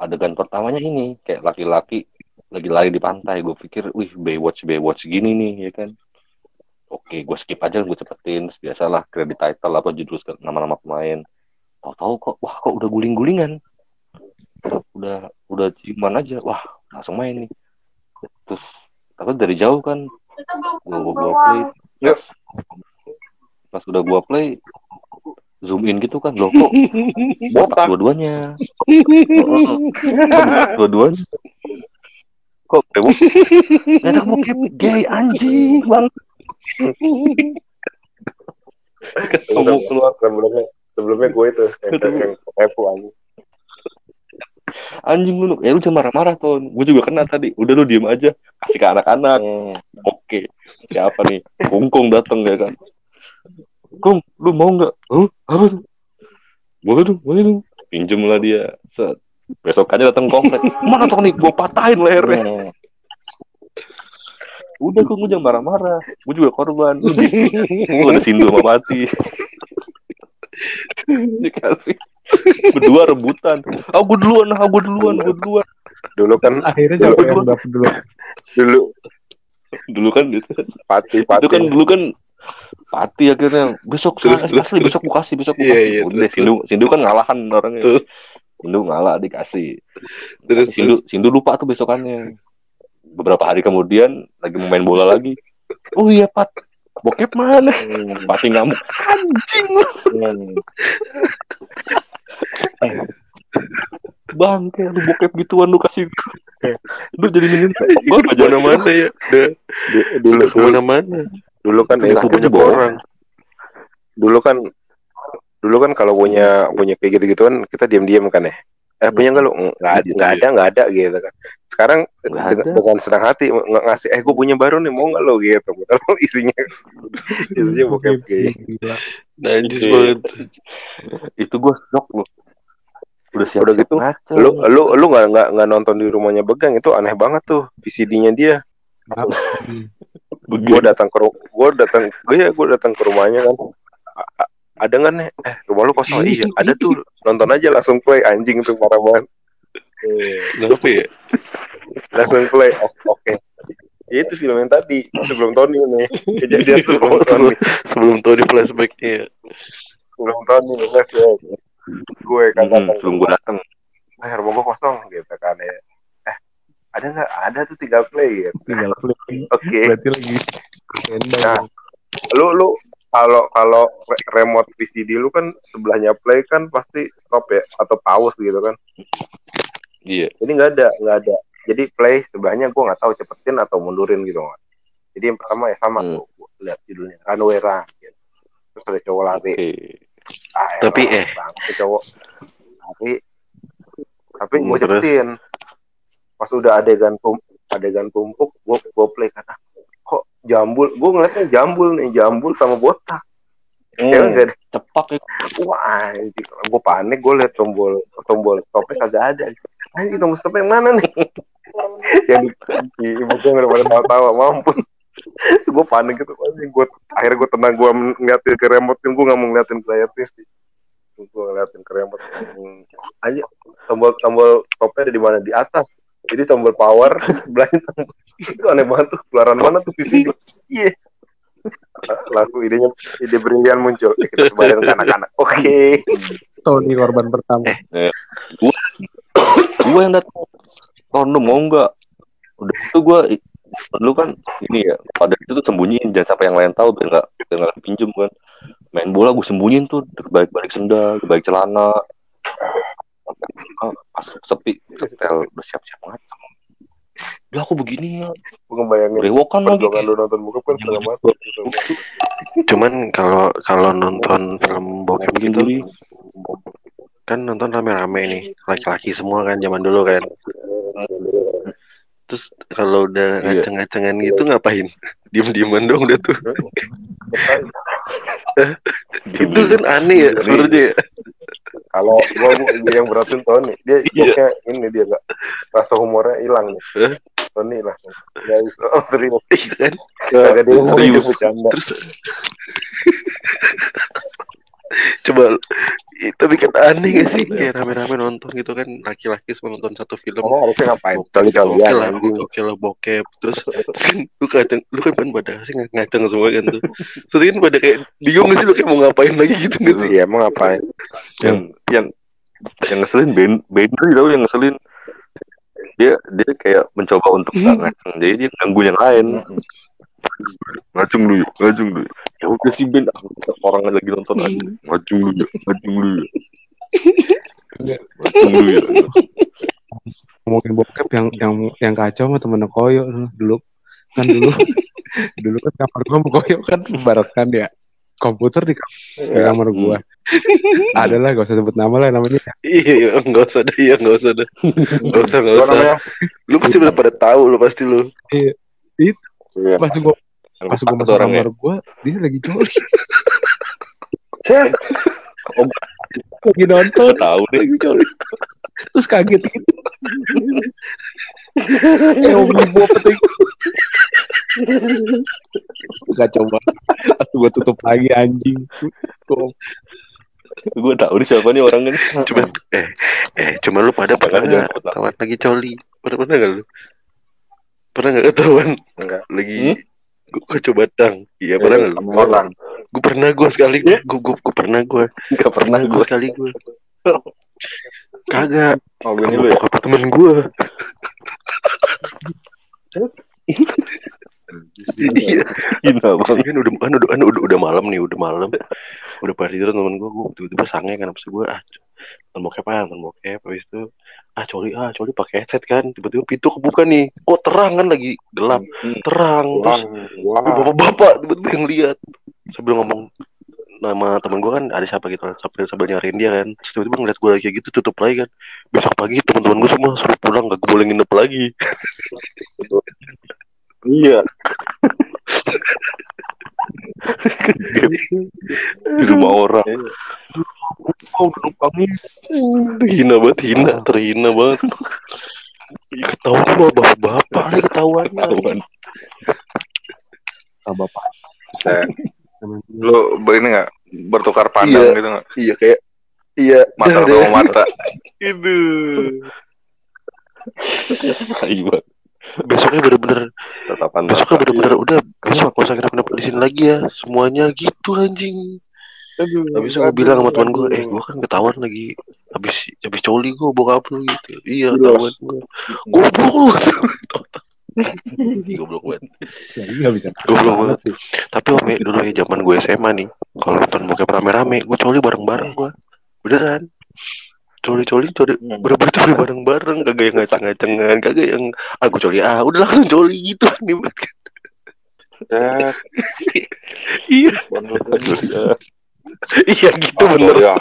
S1: Adegan pertamanya ini kayak laki-laki lagi lari di pantai. Gue pikir wih Baywatch Baywatch gini nih ya kan? Oke gue skip aja gue cepetin. Biasalah credit title apa judul nama-nama pemain. Tahu-tahu kok wah kok udah guling-gulingan udah udah ciuman aja. Wah langsung main nih. Terus tapi dari jauh kan. Gua gua, gua play.
S4: Yuk.
S1: pas udah gua play zoom in gitu kan loh kok botak. dua-duanya. Dua-duanya. Kok bebo ada bokep. Gay anjing bang. Ketemu keluar
S2: sebelumnya sebelumnya gue itu yang yang kepo anjing
S1: lu ya lu jangan marah-marah tuh gue juga kena tadi. Udah lu diem aja. Kasih ke anak-anak. Oke. Siapa nih? Kungkung dateng ya kan? Kung lu mau nggak? Huh? Apa tuh? Boleh dong boleh dong. Pinjem lah dia. Set. Besokannya datang komplek. Mana tuh nih? Gue patahin lehernya. Udah kok gue jangan marah-marah. Gue juga korban. Gue ada sindu sama mati. Dikasih berdua rebutan. Gue duluan gue duluan gue duluan.
S2: Dulu kan
S3: Akhirnya siapa yang dapet dulu?
S2: dulu
S1: dulu kan gitu.
S2: Pati
S1: itu kan
S2: pati
S1: dulu kan pati akhirnya besok
S5: Terus, terus,
S1: asli besok gue kasih besok gue
S5: Iya,
S1: kasih.
S5: iya,
S1: udah
S5: terus,
S1: Sindu Sindu kan ngalahan orangnya.
S5: Terus.
S1: Sindu ngalah dikasih.
S5: Terus,
S1: Sindu Sindu lupa tuh besokannya. Beberapa hari kemudian lagi mau main bola lagi. Oh iya pat bokep mana? Pati ngamuk. Anjing. Lu bang kayak lu bokep gituan lu kasih lu jadi minim
S5: Gue ke mana-mana ya. Udah,
S2: dulu
S5: udah
S2: dulu,
S5: ke mana-mana.
S2: dulu kan
S1: Itu
S5: banyak orang.
S2: dulu kan dulu kan kalau punya punya kayak gitu gituan kita diam-diam kan ya eh punya nggak lu? Nggak ada nggak ada nggak ada gitu kan. Sekarang
S1: Nggak
S2: dengan,
S1: ada.
S2: dengan senang hati ng- ngasih eh gue punya baru nih mau nggak lo gitu. Padahal isinya isinya bokep gay.
S5: Najis
S1: Iya.
S5: banget.
S1: itu gue shock lu udah siap
S2: Udah gitu,
S1: ngaco.
S2: lu lu lu nggak nggak nggak nonton di rumahnya begang itu aneh banget tuh VCD-nya dia. Gue datang ke gue datang gue ya gue datang ke rumahnya kan ada nggak nih? Eh rumah lu kosong. Iya ada tuh. Nonton aja langsung play anjing tuh parah banget.
S5: Kenapa ya?
S2: langsung play. Oh, oke. Ya, itu film yang tadi sebelum Tony nih kejadian sebelum Tony.
S5: Sebelum tahu di flashbacknya ya.
S2: sebelum Tony flashback. Gue kan
S1: Hmm,
S2: datang.
S1: sebelum gue datang.
S2: Eh rumah gue kosong gitu kan ya. Eh ada nggak? Ada tuh tinggal play gitu
S3: Tinggal klik.
S2: oke.
S3: Berarti lagi.
S2: Nah. lu lu kalau kalau re- remote VCD lu kan sebelahnya play kan pasti stop ya atau pause gitu kan.
S1: Iya.
S2: Jadi nggak ada nggak ada. Jadi play sebelahnya gue nggak tahu cepetin atau mundurin gitu nggak jadi yang pertama ya sama
S1: Hmm.
S2: tuh gua lihat judulnya Runway Run gitu. terus ada cowok lari.
S1: Oke.
S2: Ah,
S5: Tapi,
S2: elah,
S5: eh.
S2: bang, tuh cowok tapi tapi gue
S5: Hmm,
S2: cepetin. Pas udah adegan tum adegan tumpuk gue gue play kata jambul gue ngeliatnya jambul nih jambul sama botak. Ya
S5: Hmm.
S2: enggak
S1: cepak ya
S2: wah anjing gue panik gue liat tombol tombol stopnya kagak ada. Anjing tombol stopnya yang mana nih? Yang di, ibu gue nggak pada tawa-tawa mampus. Gue panik gitu anjing gue akhirnya gue tenang gue ngeliatin ke remote gue nggak mau ngeliatin ke layar TV gue ngeliatin ke remote. Hmm, anjing tombol tombol stopnya ada di mana? Di atas. Jadi tombol power belakang tombol itu aneh banget tuh keluaran mana tuh VCD iya. Lagu idenya ide brilian muncul. Eh, kita sebarin ke anak-anak. Oke.
S3: Tony korban pertama.
S1: gue yang datang. Ton lu mau nggak? Udah itu gue lu kan ini ya pada itu tuh sembunyiin. Jangan sampai yang lain tahu biar nggak biar nggak pinjem kan. Main bola gue sembunyiin tuh. Balik balik sendal balik celana. Pas sepi. Setel udah siap siap ngacang Lah aku begini ya
S2: Gue
S1: Brewokan lagi
S2: lu nonton bokep kan setengah mati. gitu.
S5: Cuman kalau kalau nonton film bokep gitu kan nonton rame-rame nih laki-laki semua kan zaman dulu kan terus kalau udah
S1: Iya.
S5: ngaceng-ngacengan gitu ngapain diem-dieman dong udah tuh itu kan aneh ya sebenarnya ya.
S2: Kalau gua gua yang beratin Tony, dia
S1: Iya.
S2: boknya ini dia nggak rasa humornya hilang nih. Tony lah. Guys, oh, serius.
S5: Iya kan
S2: Kagak dia ngomong itu bercanda.
S5: terus coba tapi kan aneh gak sih kayak rame-rame nonton gitu kan laki-laki semua nonton satu film
S2: Oh, harusnya ngapain? Kali kalian
S5: lah, oke lah bokep terus, kan lu kacang lu kan ban pada sih ngacang semua kan tuh terus kan pada kayak bingung sih lu kayak mau ngapain lagi gitu sih
S2: Iya, emang ngapain?
S1: yang yang yang ngeselin Ben Ben tau yang ngeselin dia dia kayak mencoba untuk nggak ngaceng jadi dia ganggu yang lain. Ngacung dulu ngacung dulu. Ya udah sih Ben. Orang lagi nonton aja. Ngacung dulu ngacung dulu. Ngacung dulu ya.
S3: Ngomongin bokep yang yang yang kacau mah temen koyo dulu kan dulu dulu kan kamar gua sama koyo kan barat kan ya komputer di,
S2: Iya.
S3: kamar gua. Ada lah gak usah sebut nama lah namanya.
S5: Iya iya nggak usah deh iya nggak usah deh. Nggak usah
S2: Apa
S5: usah.
S2: namanya?
S5: lu pasti udah pada tahu lu pasti lu.
S2: Iya.
S3: pas gua pas gua masuk
S1: orangnya.
S3: kamar gua dia lagi coli
S1: Oh,
S3: lagi nonton.
S1: Gak tahu deh.
S3: Lagi coli terus kaget. Gitu eh ibu peting kacau banget. Aku gua tutup lagi anjing. Gua-
S1: gue tahu nih siapa nih orangnya nih.
S5: cuman eh eh cuma lu pada pernah nggak ketahuan lagi coli? Pernah pernah nggak lu? Pernah nggak ketahuan?
S2: Enggak.
S5: lagi
S1: Hmm?
S5: gua coba tang iya pernah nggak lu?
S2: Orang.
S5: gue pernah gue sekali. Gue gue gue pernah gue
S1: Gak pernah
S5: pernah gue
S1: gue
S5: sekali gue kagak.
S1: Oh gini lu ya?
S5: bokap temen gue iya. Kan udah kan udah kan udah, udah malam nih udah malam. Udah pada tidur temen gue gue tiba-tiba sange kan habis itu gue ah nonton bokep ah nonton bokep habis itu ah coli ah coli pakai headset kan. Tiba-tiba pintu kebuka nih. Oh terang kan lagi gelap.
S1: Hmm.
S5: terang terus bapak-bapak tiba-tiba yang lihat sambil ngomong nama temen gue kan ada siapa gitu kan sambil sambil nyariin dia kan. Terus tiba-tiba ngeliat gue lagi gitu tutup lagi kan. Besok pagi teman-teman gue semua suruh pulang gak boleh nginep lagi.
S1: Iya. Di rumah orang. Oh udah numpangin
S5: hina banget hina terhina banget. Ketahuan sama bapak-bapak lagi ketahuannya
S1: Ketahuan.
S3: Sama bapak
S2: Lu begini nggak? Bertukar
S5: Iya.
S2: pandang gitu nggak?
S5: iya kayak iya.
S2: Mata
S5: dah,
S2: sama mata.
S5: itu.
S1: Iya
S5: besoknya bener-bener
S1: Tatapan
S5: besoknya bener-bener udah besok gak usah nginep-nginep di sini lagi ya. Semuanya gitu anjing. Habis itu gue bilang sama teman gue eh gue kan ketahuan lagi. Habis habis coli gue bokap lu gitu. Iya ketahuan gue goblok lu goblok banget.
S3: Jadi nggak bisa
S5: goblok banget tapi om ya, dulu ya zaman gue SMA nih kalau nonton bokep rame-rame gue coli bareng-bareng gue. Beneran. Coli-coli coli bener-bener coli bareng-bareng. Kagak yang ngacang-ngacangan kagak yang aku coli ah udah langsung coli gitu. Nih
S2: Ya,
S5: iya. Iya gitu bener.
S2: Ya.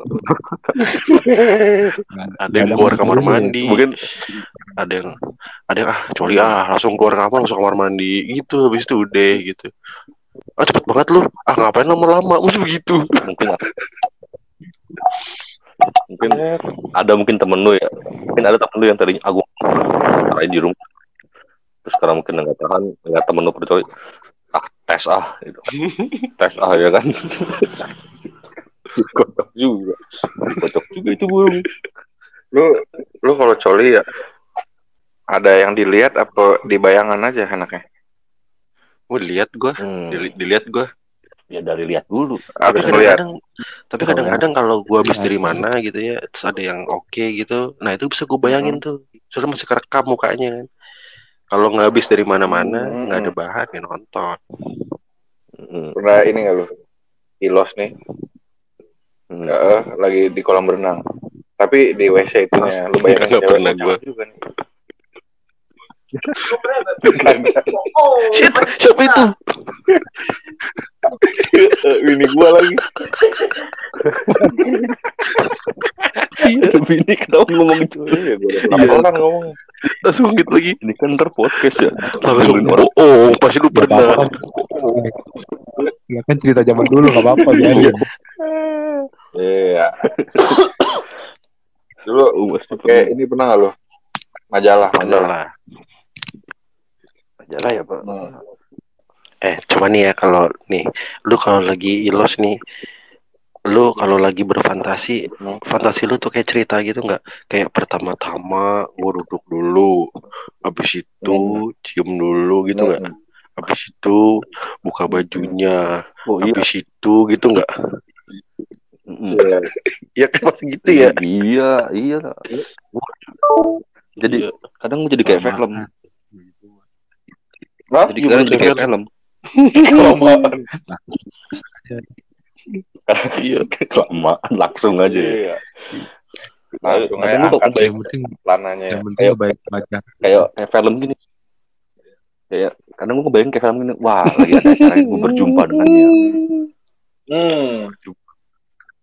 S5: ada yang keluar kamar mandi.
S1: Mungkin
S5: ada yang ada yang ah coli ah langsung keluar kamar langsung kamar mandi. Gitu habis itu udah gitu. Ah cepet banget lu. Ah ngapain lama-lama? Mesti begitu?
S1: Mungkin Mungkin ada mungkin temen lu ya. Mungkin ada temen lu yang tadinya Main di rumah. Terus sekarang mungkin nggak tahan Nggak temen lu percaya Ah tes ah gitu. Tes ah ya kan juga Kocok juga itu burung
S2: Lu lu kalau coli ya ada yang dilihat apa di bayangan aja enaknya?
S5: Wah dilihat gua
S1: hmm.
S5: Dili- dilihat gua
S1: Ya dari lihat dulu
S5: tapi
S2: Habis ngeliat.
S5: kadang-kadang tapi kadang-kadang kalau gua habis dari mana gitu ya terus ada yang oke gitu nah itu bisa gua bayangin tuh soalnya masih kerekam mukanya kan Kalau nggak habis dari mana-mana,
S4: Hmm.
S5: nggak ada bahan ya nonton.
S4: Pernah ini nggak lu? Ilos nih, eh, lagi di kolam renang. Tapi di WC itunya, lu bayangin cewek
S5: pernah gua.
S4: juga nih.
S5: Shit, siapa itu?
S4: Ini gua lagi.
S1: Tapi ini kenapa ngomong cewek ya? Gue udah
S4: Kenapa orang ngomong?
S5: Langsung gitu lagi.
S1: Ini kan ntar podcast ya.
S5: Langsung
S1: orang.
S5: bohong, pasti lu
S3: Gak
S5: pernah.
S3: Ya kan cerita zaman dulu gak apa-apa biarin.
S4: Iya. Dulu
S1: Oh, pasti
S4: kayak ini pernah nggak lu? Majalah, majalah.
S5: Lah.
S1: Ya, Pak.
S4: Hmm.
S5: Eh, cuma nih ya kalau nih, lu kalau lagi ilos nih, lu kalau lagi berfantasi,
S4: Hmm.
S5: fantasi lu tuh kayak cerita gitu nggak? Kayak pertama-tama gua duduk dulu, habis itu cium dulu gitu nggak?
S4: Hmm.
S5: Habis itu buka bajunya,
S1: Oh iya.
S5: habis itu gitu nggak?
S4: Iya.
S5: Ya kan gitu ya.
S1: Iya, iya. Jadi
S5: Iya.
S1: kadang jadi kayak film.
S4: Hah?
S1: Jadi kayak film.
S4: Kelamaan.
S5: Iya.
S1: Kelamaan langsung aja. ya.
S4: Iya. Langsung
S1: Kadang
S4: aja angkat
S3: Yang penting
S4: lananya ya.
S3: yang penting
S1: Ayo.
S3: baik baca.
S1: Kayak kayak film gini. Kayak kadang gue kebayang kayak film gini. Wah, lagi ada acara gue berjumpa dengannya.
S4: Hmm.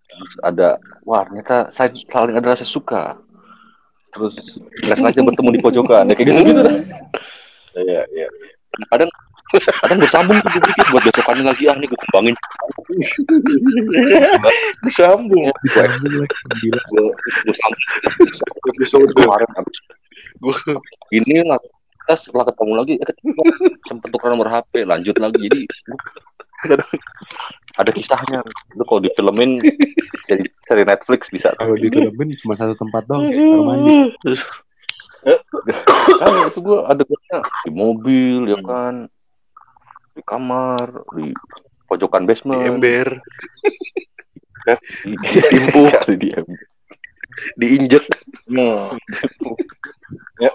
S1: Terus ada, wah ternyata saya saling ada rasa suka. Terus nggak sengaja bertemu di pojokan. Ya, kayak gitu gitu.
S4: Iya, iya.
S1: Kadang kadang bersambung tuh gue pikir buat besokannya lagi ah nih gue kembangin
S4: Disambung.
S3: Disambung lagi gila.
S1: gue gue sambung
S4: Episode.
S1: kemarin gue ini lah kita setelah ketemu lagi eh, sempet tukar nomor HP lanjut lagi jadi ada kisahnya lu kalau difilmin jadi seri Netflix bisa
S3: Kalau di filmin cuma satu tempat kayak kamar mandi.
S1: Eh, kan itu gue adegannya di mobil ya hmm. kan. Di kamar di pojokan basement.
S5: Di ember.
S1: Iya, di timpu iya, di ember.
S5: Diinjek.
S4: No. Nah. ya.